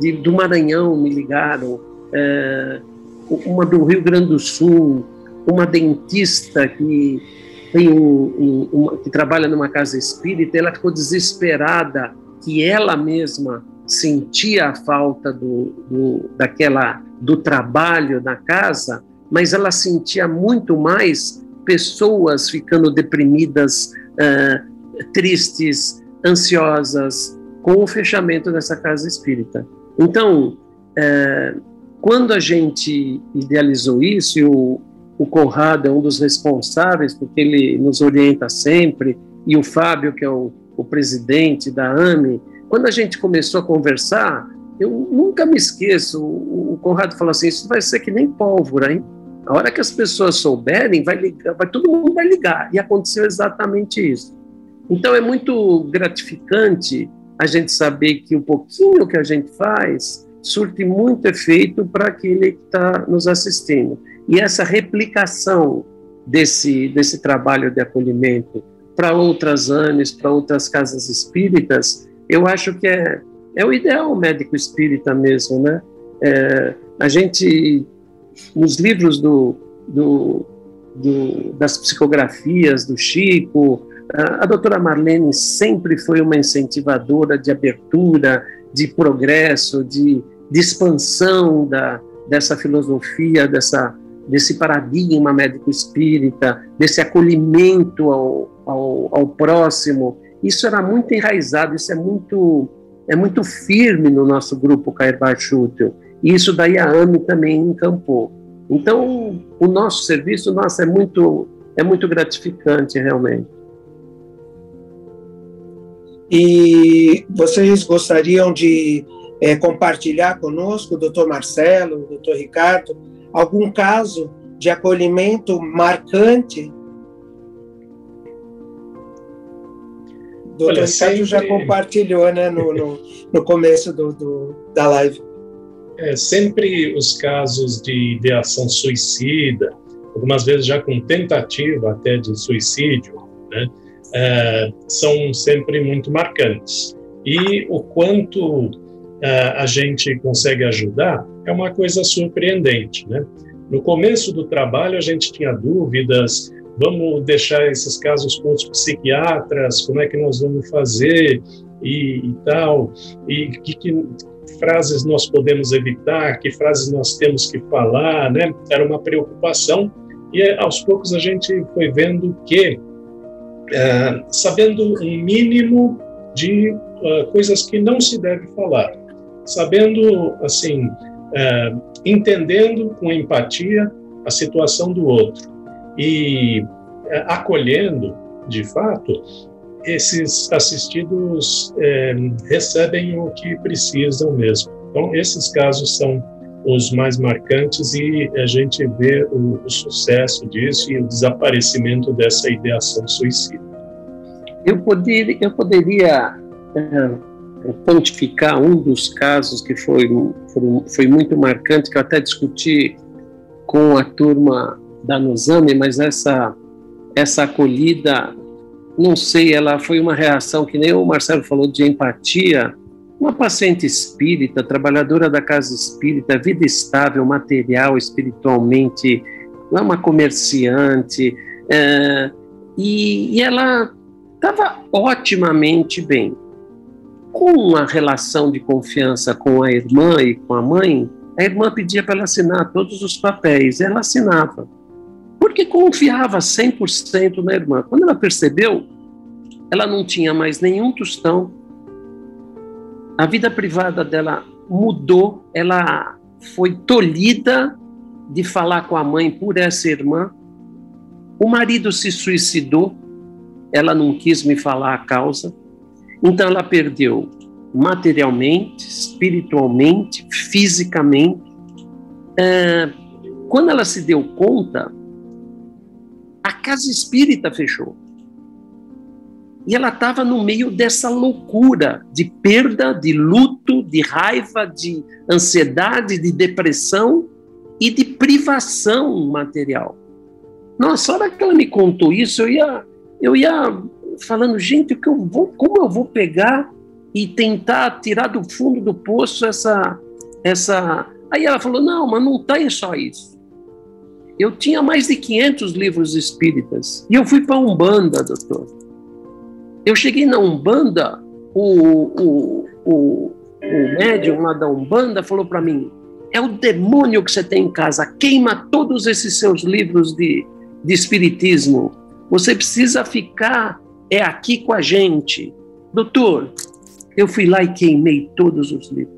de, do Maranhão me ligaram, é, uma do Rio Grande do Sul, uma dentista que tem um, um, que trabalha numa casa espírita, ela ficou desesperada que ela mesma sentia a falta do, do, daquela do trabalho na casa, mas ela sentia muito mais pessoas ficando deprimidas, uh, tristes, ansiosas com o fechamento dessa casa espírita. Então, uh, quando a gente idealizou isso, e o, o Conrado é um dos responsáveis, porque ele nos orienta sempre, e o Fábio, que é o, o presidente da AME, quando a gente começou a conversar, eu nunca me esqueço, o, o Conrado falou assim, isso vai ser que nem pólvora, hein? A hora que as pessoas souberem, vai ligar, vai, todo mundo vai ligar. E aconteceu exatamente isso. Então é muito gratificante a gente saber que o pouquinho que a gente faz surte muito efeito para aquele que está nos assistindo. E essa replicação desse, desse trabalho de acolhimento para outras ANES, para outras casas espíritas, eu acho que é, é o ideal médico espírita mesmo, né? É, a gente, nos livros do, do, do, das psicografias do Chico, a, doutora Marlene sempre foi uma incentivadora de abertura, de progresso, de, de expansão da, dessa filosofia, dessa, desse paradigma médico espírita, desse acolhimento ao, ao, ao, próximo. Isso era muito enraizado, isso é muito, é muito firme no nosso grupo Cairbar Schutel. E isso daí a AME também encampou. Então, o nosso serviço nosso é muito é muito gratificante realmente. E vocês gostariam de é, compartilhar conosco, doutor Marcelo, doutor Ricardo, algum caso de acolhimento marcante? Doutor Olha, Ricardo sempre... já compartilhou né, no, no, no começo do, do, da live. É, sempre os casos de ideação suicida, algumas vezes já com tentativa até de suicídio, né, é, são sempre muito marcantes. E o quanto é, a gente consegue ajudar é uma coisa surpreendente. Né? No começo do trabalho, a gente tinha dúvidas: vamos deixar esses casos com os psiquiatras, como é que nós vamos fazer e, e tal, e que, que frases nós podemos evitar, que frases nós temos que falar, né? Era uma preocupação e aos poucos a gente foi vendo que, é, sabendo um mínimo de uh, coisas que não se deve falar, sabendo, assim, é, entendendo com empatia a situação do outro e é, acolhendo, de fato, esses assistidos é, recebem o que precisam mesmo. Então, esses casos são os mais marcantes e a gente vê o, o sucesso disso e o desaparecimento dessa ideação suicida. Eu, eu poderia é, pontificar um dos casos que foi, foi, foi muito marcante, que eu até discuti com a turma da Nozame, mas essa, essa acolhida, não sei, ela foi uma reação que nem o Marcelo falou de empatia, uma paciente espírita, trabalhadora da casa espírita, vida estável, material, espiritualmente, é uma comerciante, é, e, e ela estava otimamente bem. Com uma relação de confiança com a irmã e com a mãe, a irmã pedia para ela assinar todos os papéis, ela assinava. Porque confiava 100% na irmã. Quando ela percebeu, ela não tinha mais nenhum tostão, a vida privada dela mudou, ela foi tolhida de falar com a mãe por essa irmã. O marido se suicidou, ela não quis me falar a causa. Então ela perdeu materialmente, espiritualmente, fisicamente. É, quando ela se deu conta, a casa espírita fechou. E ela estava no meio dessa loucura de perda, de luto, de raiva, de ansiedade, de depressão e de privação material. Nossa, a hora que ela me contou isso, eu ia, eu ia falando, gente, o que eu vou, como eu vou pegar e tentar tirar do fundo do poço essa, essa. Aí ela falou, não, mas não tem só isso. Eu tinha mais de 500 livros espíritas e eu fui para Umbanda, doutor. Eu cheguei na Umbanda, o, o, o, o médium lá da Umbanda falou para mim: é o demônio que você tem em casa, queima todos esses seus livros de, de espiritismo. Você precisa ficar é aqui com a gente. Doutor, eu fui lá e queimei todos os livros.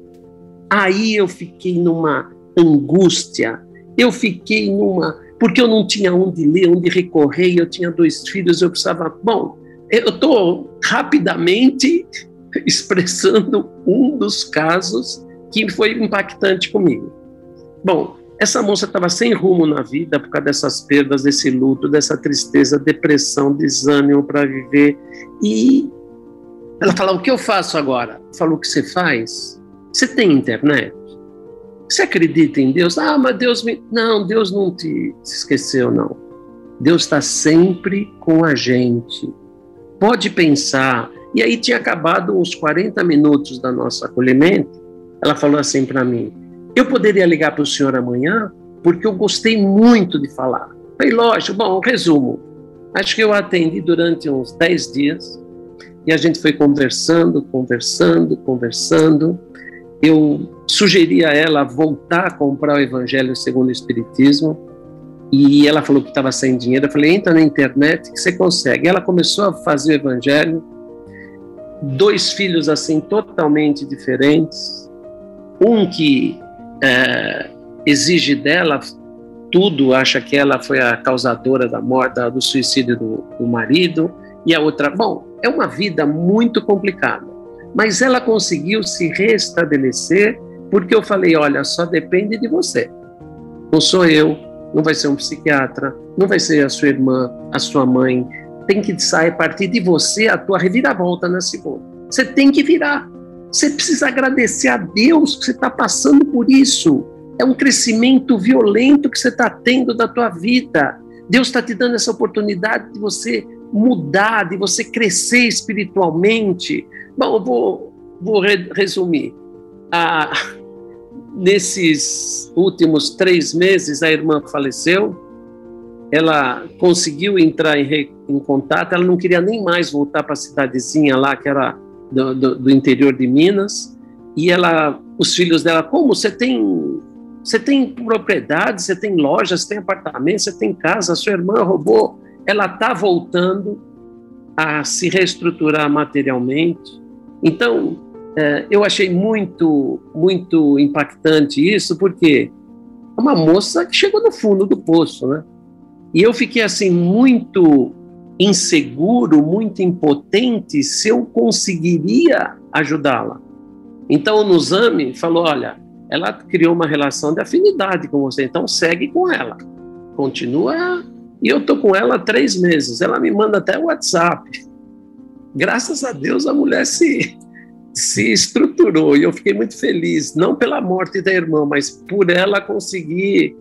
Aí eu fiquei numa angústia, eu fiquei numa. Porque eu não tinha onde ler, onde recorrer, eu tinha dois filhos, eu precisava. Bom, eu estou rapidamente expressando um dos casos que foi impactante comigo. Bom, essa moça estava sem rumo na vida por causa dessas perdas, desse luto, dessa tristeza, depressão, desânimo para viver. E ela falou: O que eu faço agora? Falou: O que você faz? Você tem internet? Você acredita em Deus? Ah, mas Deus me. Não, Deus não te esqueceu, não. Deus está sempre com a gente pode pensar. E aí tinha acabado uns 40 minutos da nosso acolhimento. Ela falou assim para mim: Eu poderia ligar para o senhor amanhã? Porque eu gostei muito de falar. Falei, lógico, bom, resumo. Acho que eu atendi durante uns 10 dias e a gente foi conversando, conversando, conversando. Eu sugeri a ela voltar a comprar o Evangelho segundo o Espiritismo e ela falou que estava sem dinheiro. Eu falei: entra na internet que você consegue. Ela começou a fazer o evangelho. Dois filhos assim totalmente diferentes. Um que é, exige dela tudo acha que ela foi a causadora da morte, do suicídio do, do marido, e a outra. Bom, é uma vida muito complicada, mas ela conseguiu se restabelecer porque eu falei: olha, só depende de você. Não sou eu, não vai ser um psiquiatra, não vai ser a sua irmã, a sua mãe. Tem que sair a partir de você a tua reviravolta na segunda. Você tem que virar. Você precisa agradecer a Deus que você está passando por isso. É um crescimento violento que você está tendo da tua vida. Deus está te dando essa oportunidade de você mudar, de você crescer espiritualmente. Bom, eu vou, vou re resumir. Ah, nesses últimos três meses, a irmã faleceu. Ela conseguiu entrar em, em contato. Ela não queria nem mais voltar para a cidadezinha lá, que era do, do, do, interior de Minas. E ela, os filhos dela, como você tem, você tem propriedade, você tem loja, você tem apartamento, você tem casa. Sua irmã roubou. Ela está voltando a se reestruturar materialmente. Então, é, eu achei muito, muito impactante isso, porque é uma moça que chegou no fundo do poço, né? E eu fiquei assim muito inseguro, muito impotente se eu conseguiria ajudá-la. Então o Nuzami falou: olha, ela criou uma relação de afinidade com você, então segue com ela, continua. E eu tô com ela há três meses. Ela me manda até o WhatsApp. Graças a Deus a mulher se se estruturou e eu fiquei muito feliz, não pela morte da irmã, mas por ela conseguir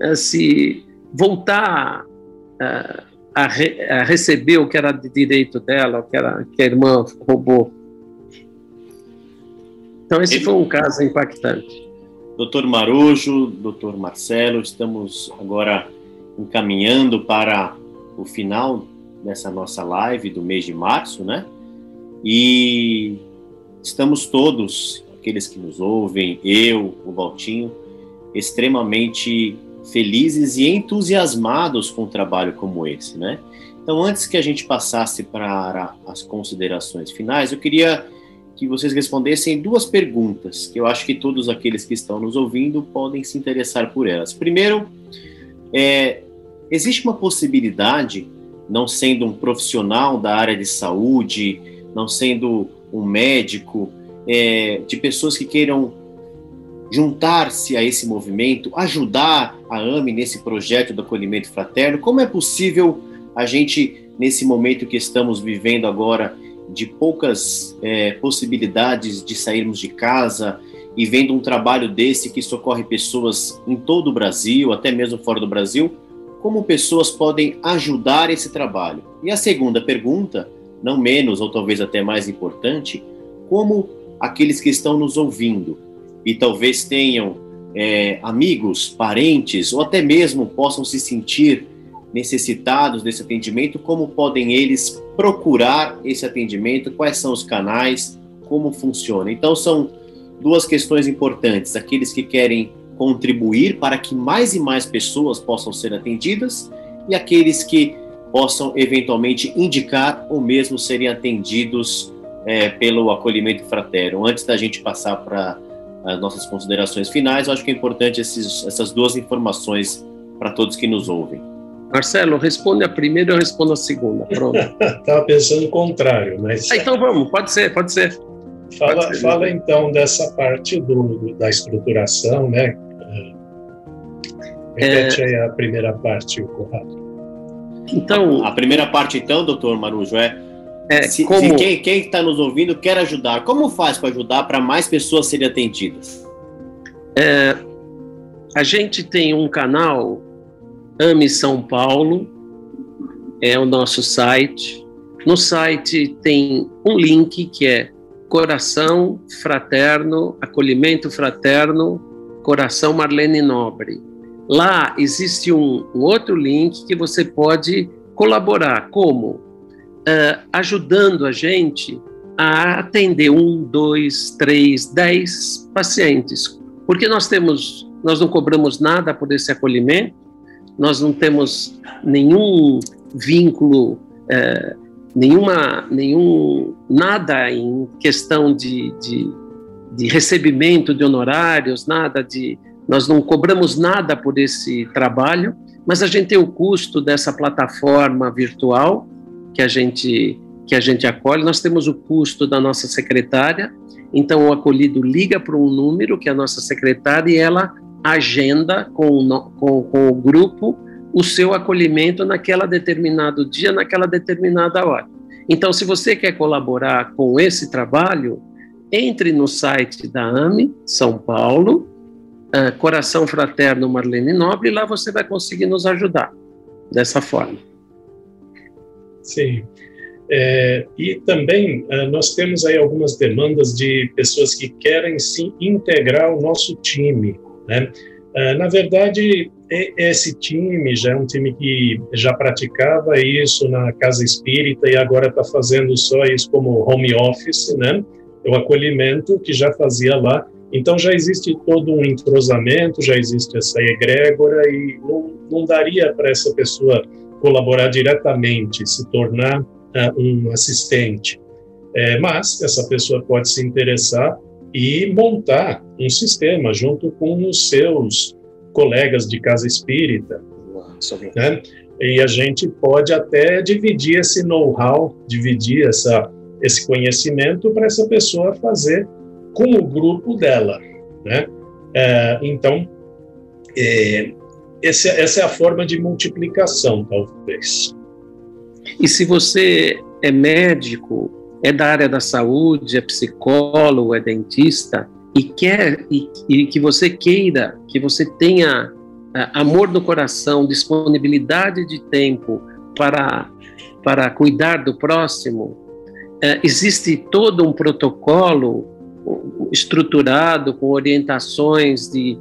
uh, se voltar uh, a, re, a, receber o que era de direito dela, o que, era, que a irmã roubou. Então, esse foi um caso impactante. Doutor Marujo, doutor Marcelo, estamos agora encaminhando para o final dessa nossa live do mês de março, né? E Estamos todos, aqueles que nos ouvem, eu, o Valtinho, extremamente felizes e entusiasmados com um trabalho como esse, né? Então, antes que a gente passasse para as considerações finais, eu queria que vocês respondessem duas perguntas que eu acho que todos aqueles que estão nos ouvindo podem se interessar por elas. Primeiro, é, existe uma possibilidade, não sendo um profissional da área de saúde, não sendo um médico, é, de pessoas que queiram juntar-se a esse movimento, ajudar a AME nesse projeto do acolhimento fraterno? Como é possível a gente, nesse momento que estamos vivendo agora, de poucas é, possibilidades de sairmos de casa e vendo um trabalho desse que socorre pessoas em todo o Brasil, até mesmo fora do Brasil, como pessoas podem ajudar esse trabalho? E a segunda pergunta não menos ou talvez até mais importante, como aqueles que estão nos ouvindo e talvez tenham é, amigos, parentes ou até mesmo possam se sentir necessitados desse atendimento, como podem eles procurar esse atendimento, quais são os canais, como funciona. Então são duas questões importantes, aqueles que querem contribuir para que mais e mais pessoas possam ser atendidas e aqueles que possam eventualmente indicar ou mesmo serem atendidos é, pelo acolhimento fraterno. Antes da gente passar para as nossas considerações finais, eu acho que é importante esses, essas duas informações para todos que nos ouvem. Marcelo, responde a primeira, eu respondo a segunda. Pronto. Estava pensando o contrário, mas. Ah, então vamos, pode ser, pode ser. Fala, pode ser. fala então dessa parte do, da estruturação, né? Repete é... aí a primeira parte, o Corrado. Então, a, a primeira parte, então, doutor Marujo, é, é se, como... se quem, está nos ouvindo quer ajudar, como faz para ajudar para mais pessoas serem atendidas? É, a gente tem um canal, Ame São Paulo, é o nosso site. No site tem um link que é Coração Fraterno, Acolhimento Fraterno, Coração Marlene Nobre. Lá existe um, um outro link que você pode colaborar, como? Uh, ajudando a gente a atender um, dois, três, dez pacientes, porque nós temos, nós não cobramos nada por esse acolhimento, nós não temos nenhum vínculo, uh, nenhuma, nenhum nada em questão de, de, de recebimento de honorários, nada de nós não cobramos nada por esse trabalho, mas a gente tem o custo dessa plataforma virtual que a gente que a gente acolhe. Nós temos o custo da nossa secretária. Então o acolhido liga para um número que é a nossa secretária e ela agenda com, com, com o grupo o seu acolhimento naquela determinado dia, naquela determinada hora. Então, se você quer colaborar com esse trabalho, entre no site da AME São Paulo, uh, Coração Fraterno Marlene Nobre, lá você vai conseguir nos ajudar dessa forma. Sim. É, e também uh, nós temos aí algumas demandas de pessoas que querem se integrar ao nosso time, né? Uh, na verdade, esse time já é um time que já praticava isso na casa espírita e agora está fazendo só isso como home office, né? O acolhimento que já fazia lá. Então já existe todo um entrosamento, já existe essa egrégora e não, não daria para essa pessoa colaborar diretamente, se tornar uh, um assistente. É, mas essa pessoa pode se interessar e montar um sistema junto com os seus colegas de casa espírita. Né? E a gente pode até dividir esse know-how, dividir essa, esse conhecimento para essa pessoa fazer com o grupo dela. Né? É, então, é, esse, essa é a forma de multiplicação, talvez. E se você é médico, é da área da saúde, é psicólogo, é dentista, e quer e, e que você queira, que você tenha uh, amor no coração, disponibilidade de tempo para para cuidar do próximo, uh, existe todo um protocolo estruturado com orientações de,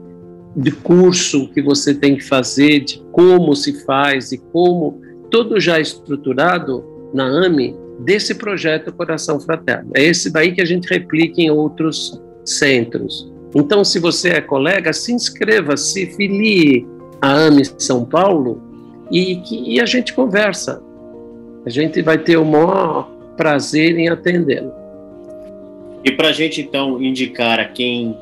de curso que você tem que fazer, de como se faz e como tudo já estruturado na AME desse projeto Coração Fraterno. É esse daí que a gente replica em outros centros. Então, se você é colega, se inscreva, se filie a AME São Paulo e, e a gente conversa. A gente vai ter o maior prazer em atendê-lo. E para a gente, então, indicar a quem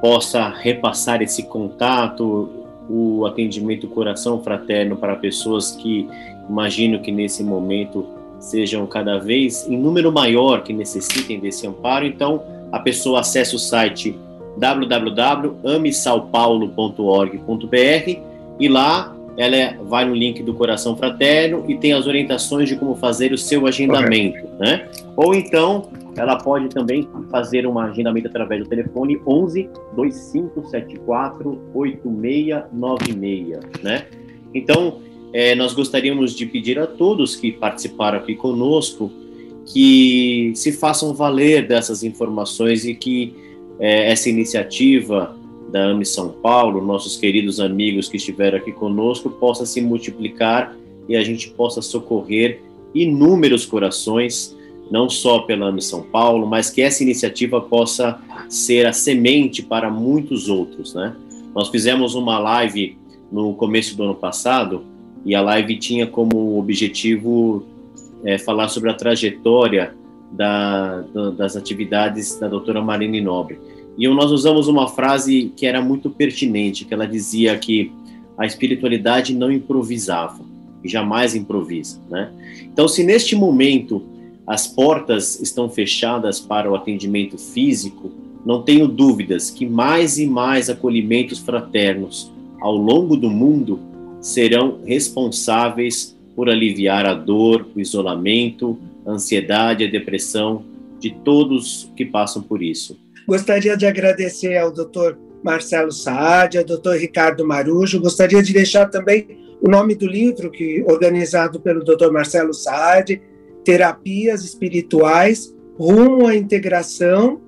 possa repassar esse contato, o atendimento Coração Fraterno para pessoas que imagino que nesse momento sejam cada vez em número maior que necessitem desse amparo. Então, a pessoa acessa o site www.amesaopaulo.org.br e lá ela é, vai no link do Coração Fraterno e tem as orientações de como fazer o seu agendamento, né? Ou então ela pode também fazer um agendamento através do telefone 11 2574 8696, né? Então, é, nós gostaríamos de pedir a todos que participaram aqui conosco que se façam valer dessas informações e que é, essa iniciativa da AME São Paulo, nossos queridos amigos que estiveram aqui conosco, possa se multiplicar e a gente possa socorrer inúmeros corações, não só pela AME São Paulo, mas que essa iniciativa possa ser a semente para muitos outros, né? Nós fizemos uma live no começo do ano passado e a live tinha como objetivo é, falar sobre a trajetória da, da, das atividades da doutora Marine Nobre. E nós usamos uma frase que era muito pertinente, que ela dizia que a espiritualidade não improvisava, e jamais improvisa. Né? Então, se neste momento as portas estão fechadas para o atendimento físico, não tenho dúvidas que mais e mais acolhimentos fraternos ao longo do mundo serão responsáveis por aliviar a dor, o isolamento, a ansiedade, a depressão de todos que passam por isso. Gostaria de agradecer ao Dr. Marcelo Saad, ao Dr. Ricardo Marujo. Gostaria de deixar também o nome do livro que organizado pelo Dr. Marcelo Saad, Terapias Espirituais rumo à integração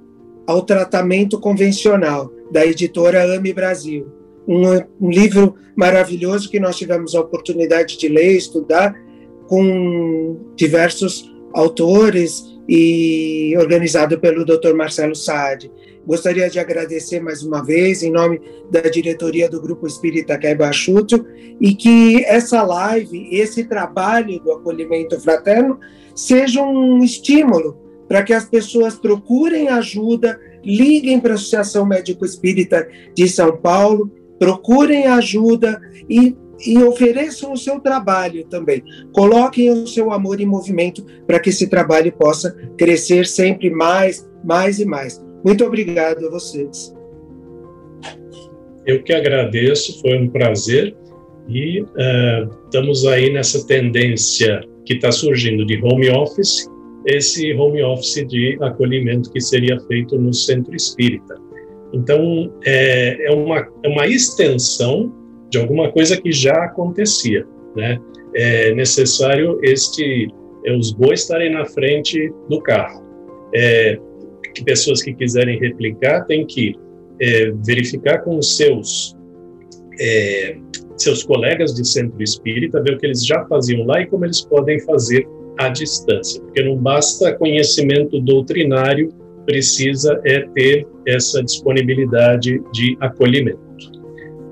ao tratamento convencional, da editora AME Brasil um, um livro maravilhoso que nós tivemos a oportunidade de ler, estudar, com diversos autores e organizado pelo Dr. Marcelo Saad. Gostaria de agradecer mais uma vez, em nome da diretoria do Grupo Espírita Chútil, e que essa live, esse trabalho do acolhimento fraterno, seja um estímulo para que as pessoas procurem ajuda, liguem para a Associação Médico Espírita de São Paulo, procurem ajuda e, e ofereçam o seu trabalho também. Coloquem o seu amor em movimento para que esse trabalho possa crescer sempre mais, mais e mais. Muito obrigado a vocês. Eu que agradeço, foi um prazer e uh, estamos aí nessa tendência que está surgindo de home office, esse home office de acolhimento que seria feito no centro espírita. Então, é, é, uma, é uma extensão de alguma coisa que já acontecia. Né? É necessário este, é, os bois estarem na frente do carro. É, que pessoas que quiserem replicar têm que é, verificar com os seus é, seus colegas de centro espírita, ver o que eles já faziam lá e como eles podem fazer à distância, porque não basta conhecimento doutrinário, precisa é ter essa disponibilidade de acolhimento.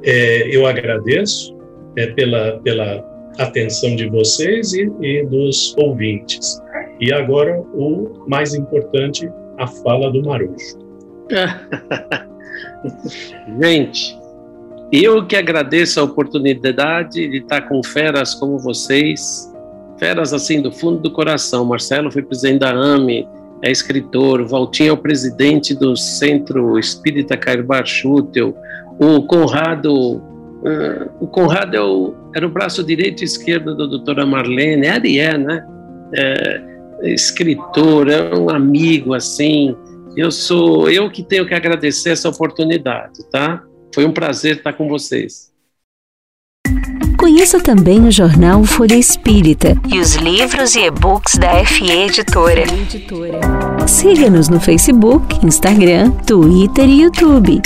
É, eu agradeço é, pela, pela atenção de vocês e, e dos ouvintes. E agora, o mais importante, a fala do Marujo. Gente, eu que agradeço a oportunidade de estar com feras como vocês, feras assim do fundo do coração. Marcelo foi presidente da AME, é escritor, Valtinho é o presidente do Centro Espírita Cairbar Schutel, o Conrado, uh, o Conrado é o, era o braço direito e esquerdo da doutora Marlene, ele é, né? É, escritor, é um amigo, assim, eu sou eu que tenho que agradecer essa oportunidade, tá? Foi um prazer estar com vocês. Conheça também o jornal Folha Espírita e os livros e e-books da FE Editora. Siga-nos no Facebook, Instagram, Twitter e YouTube.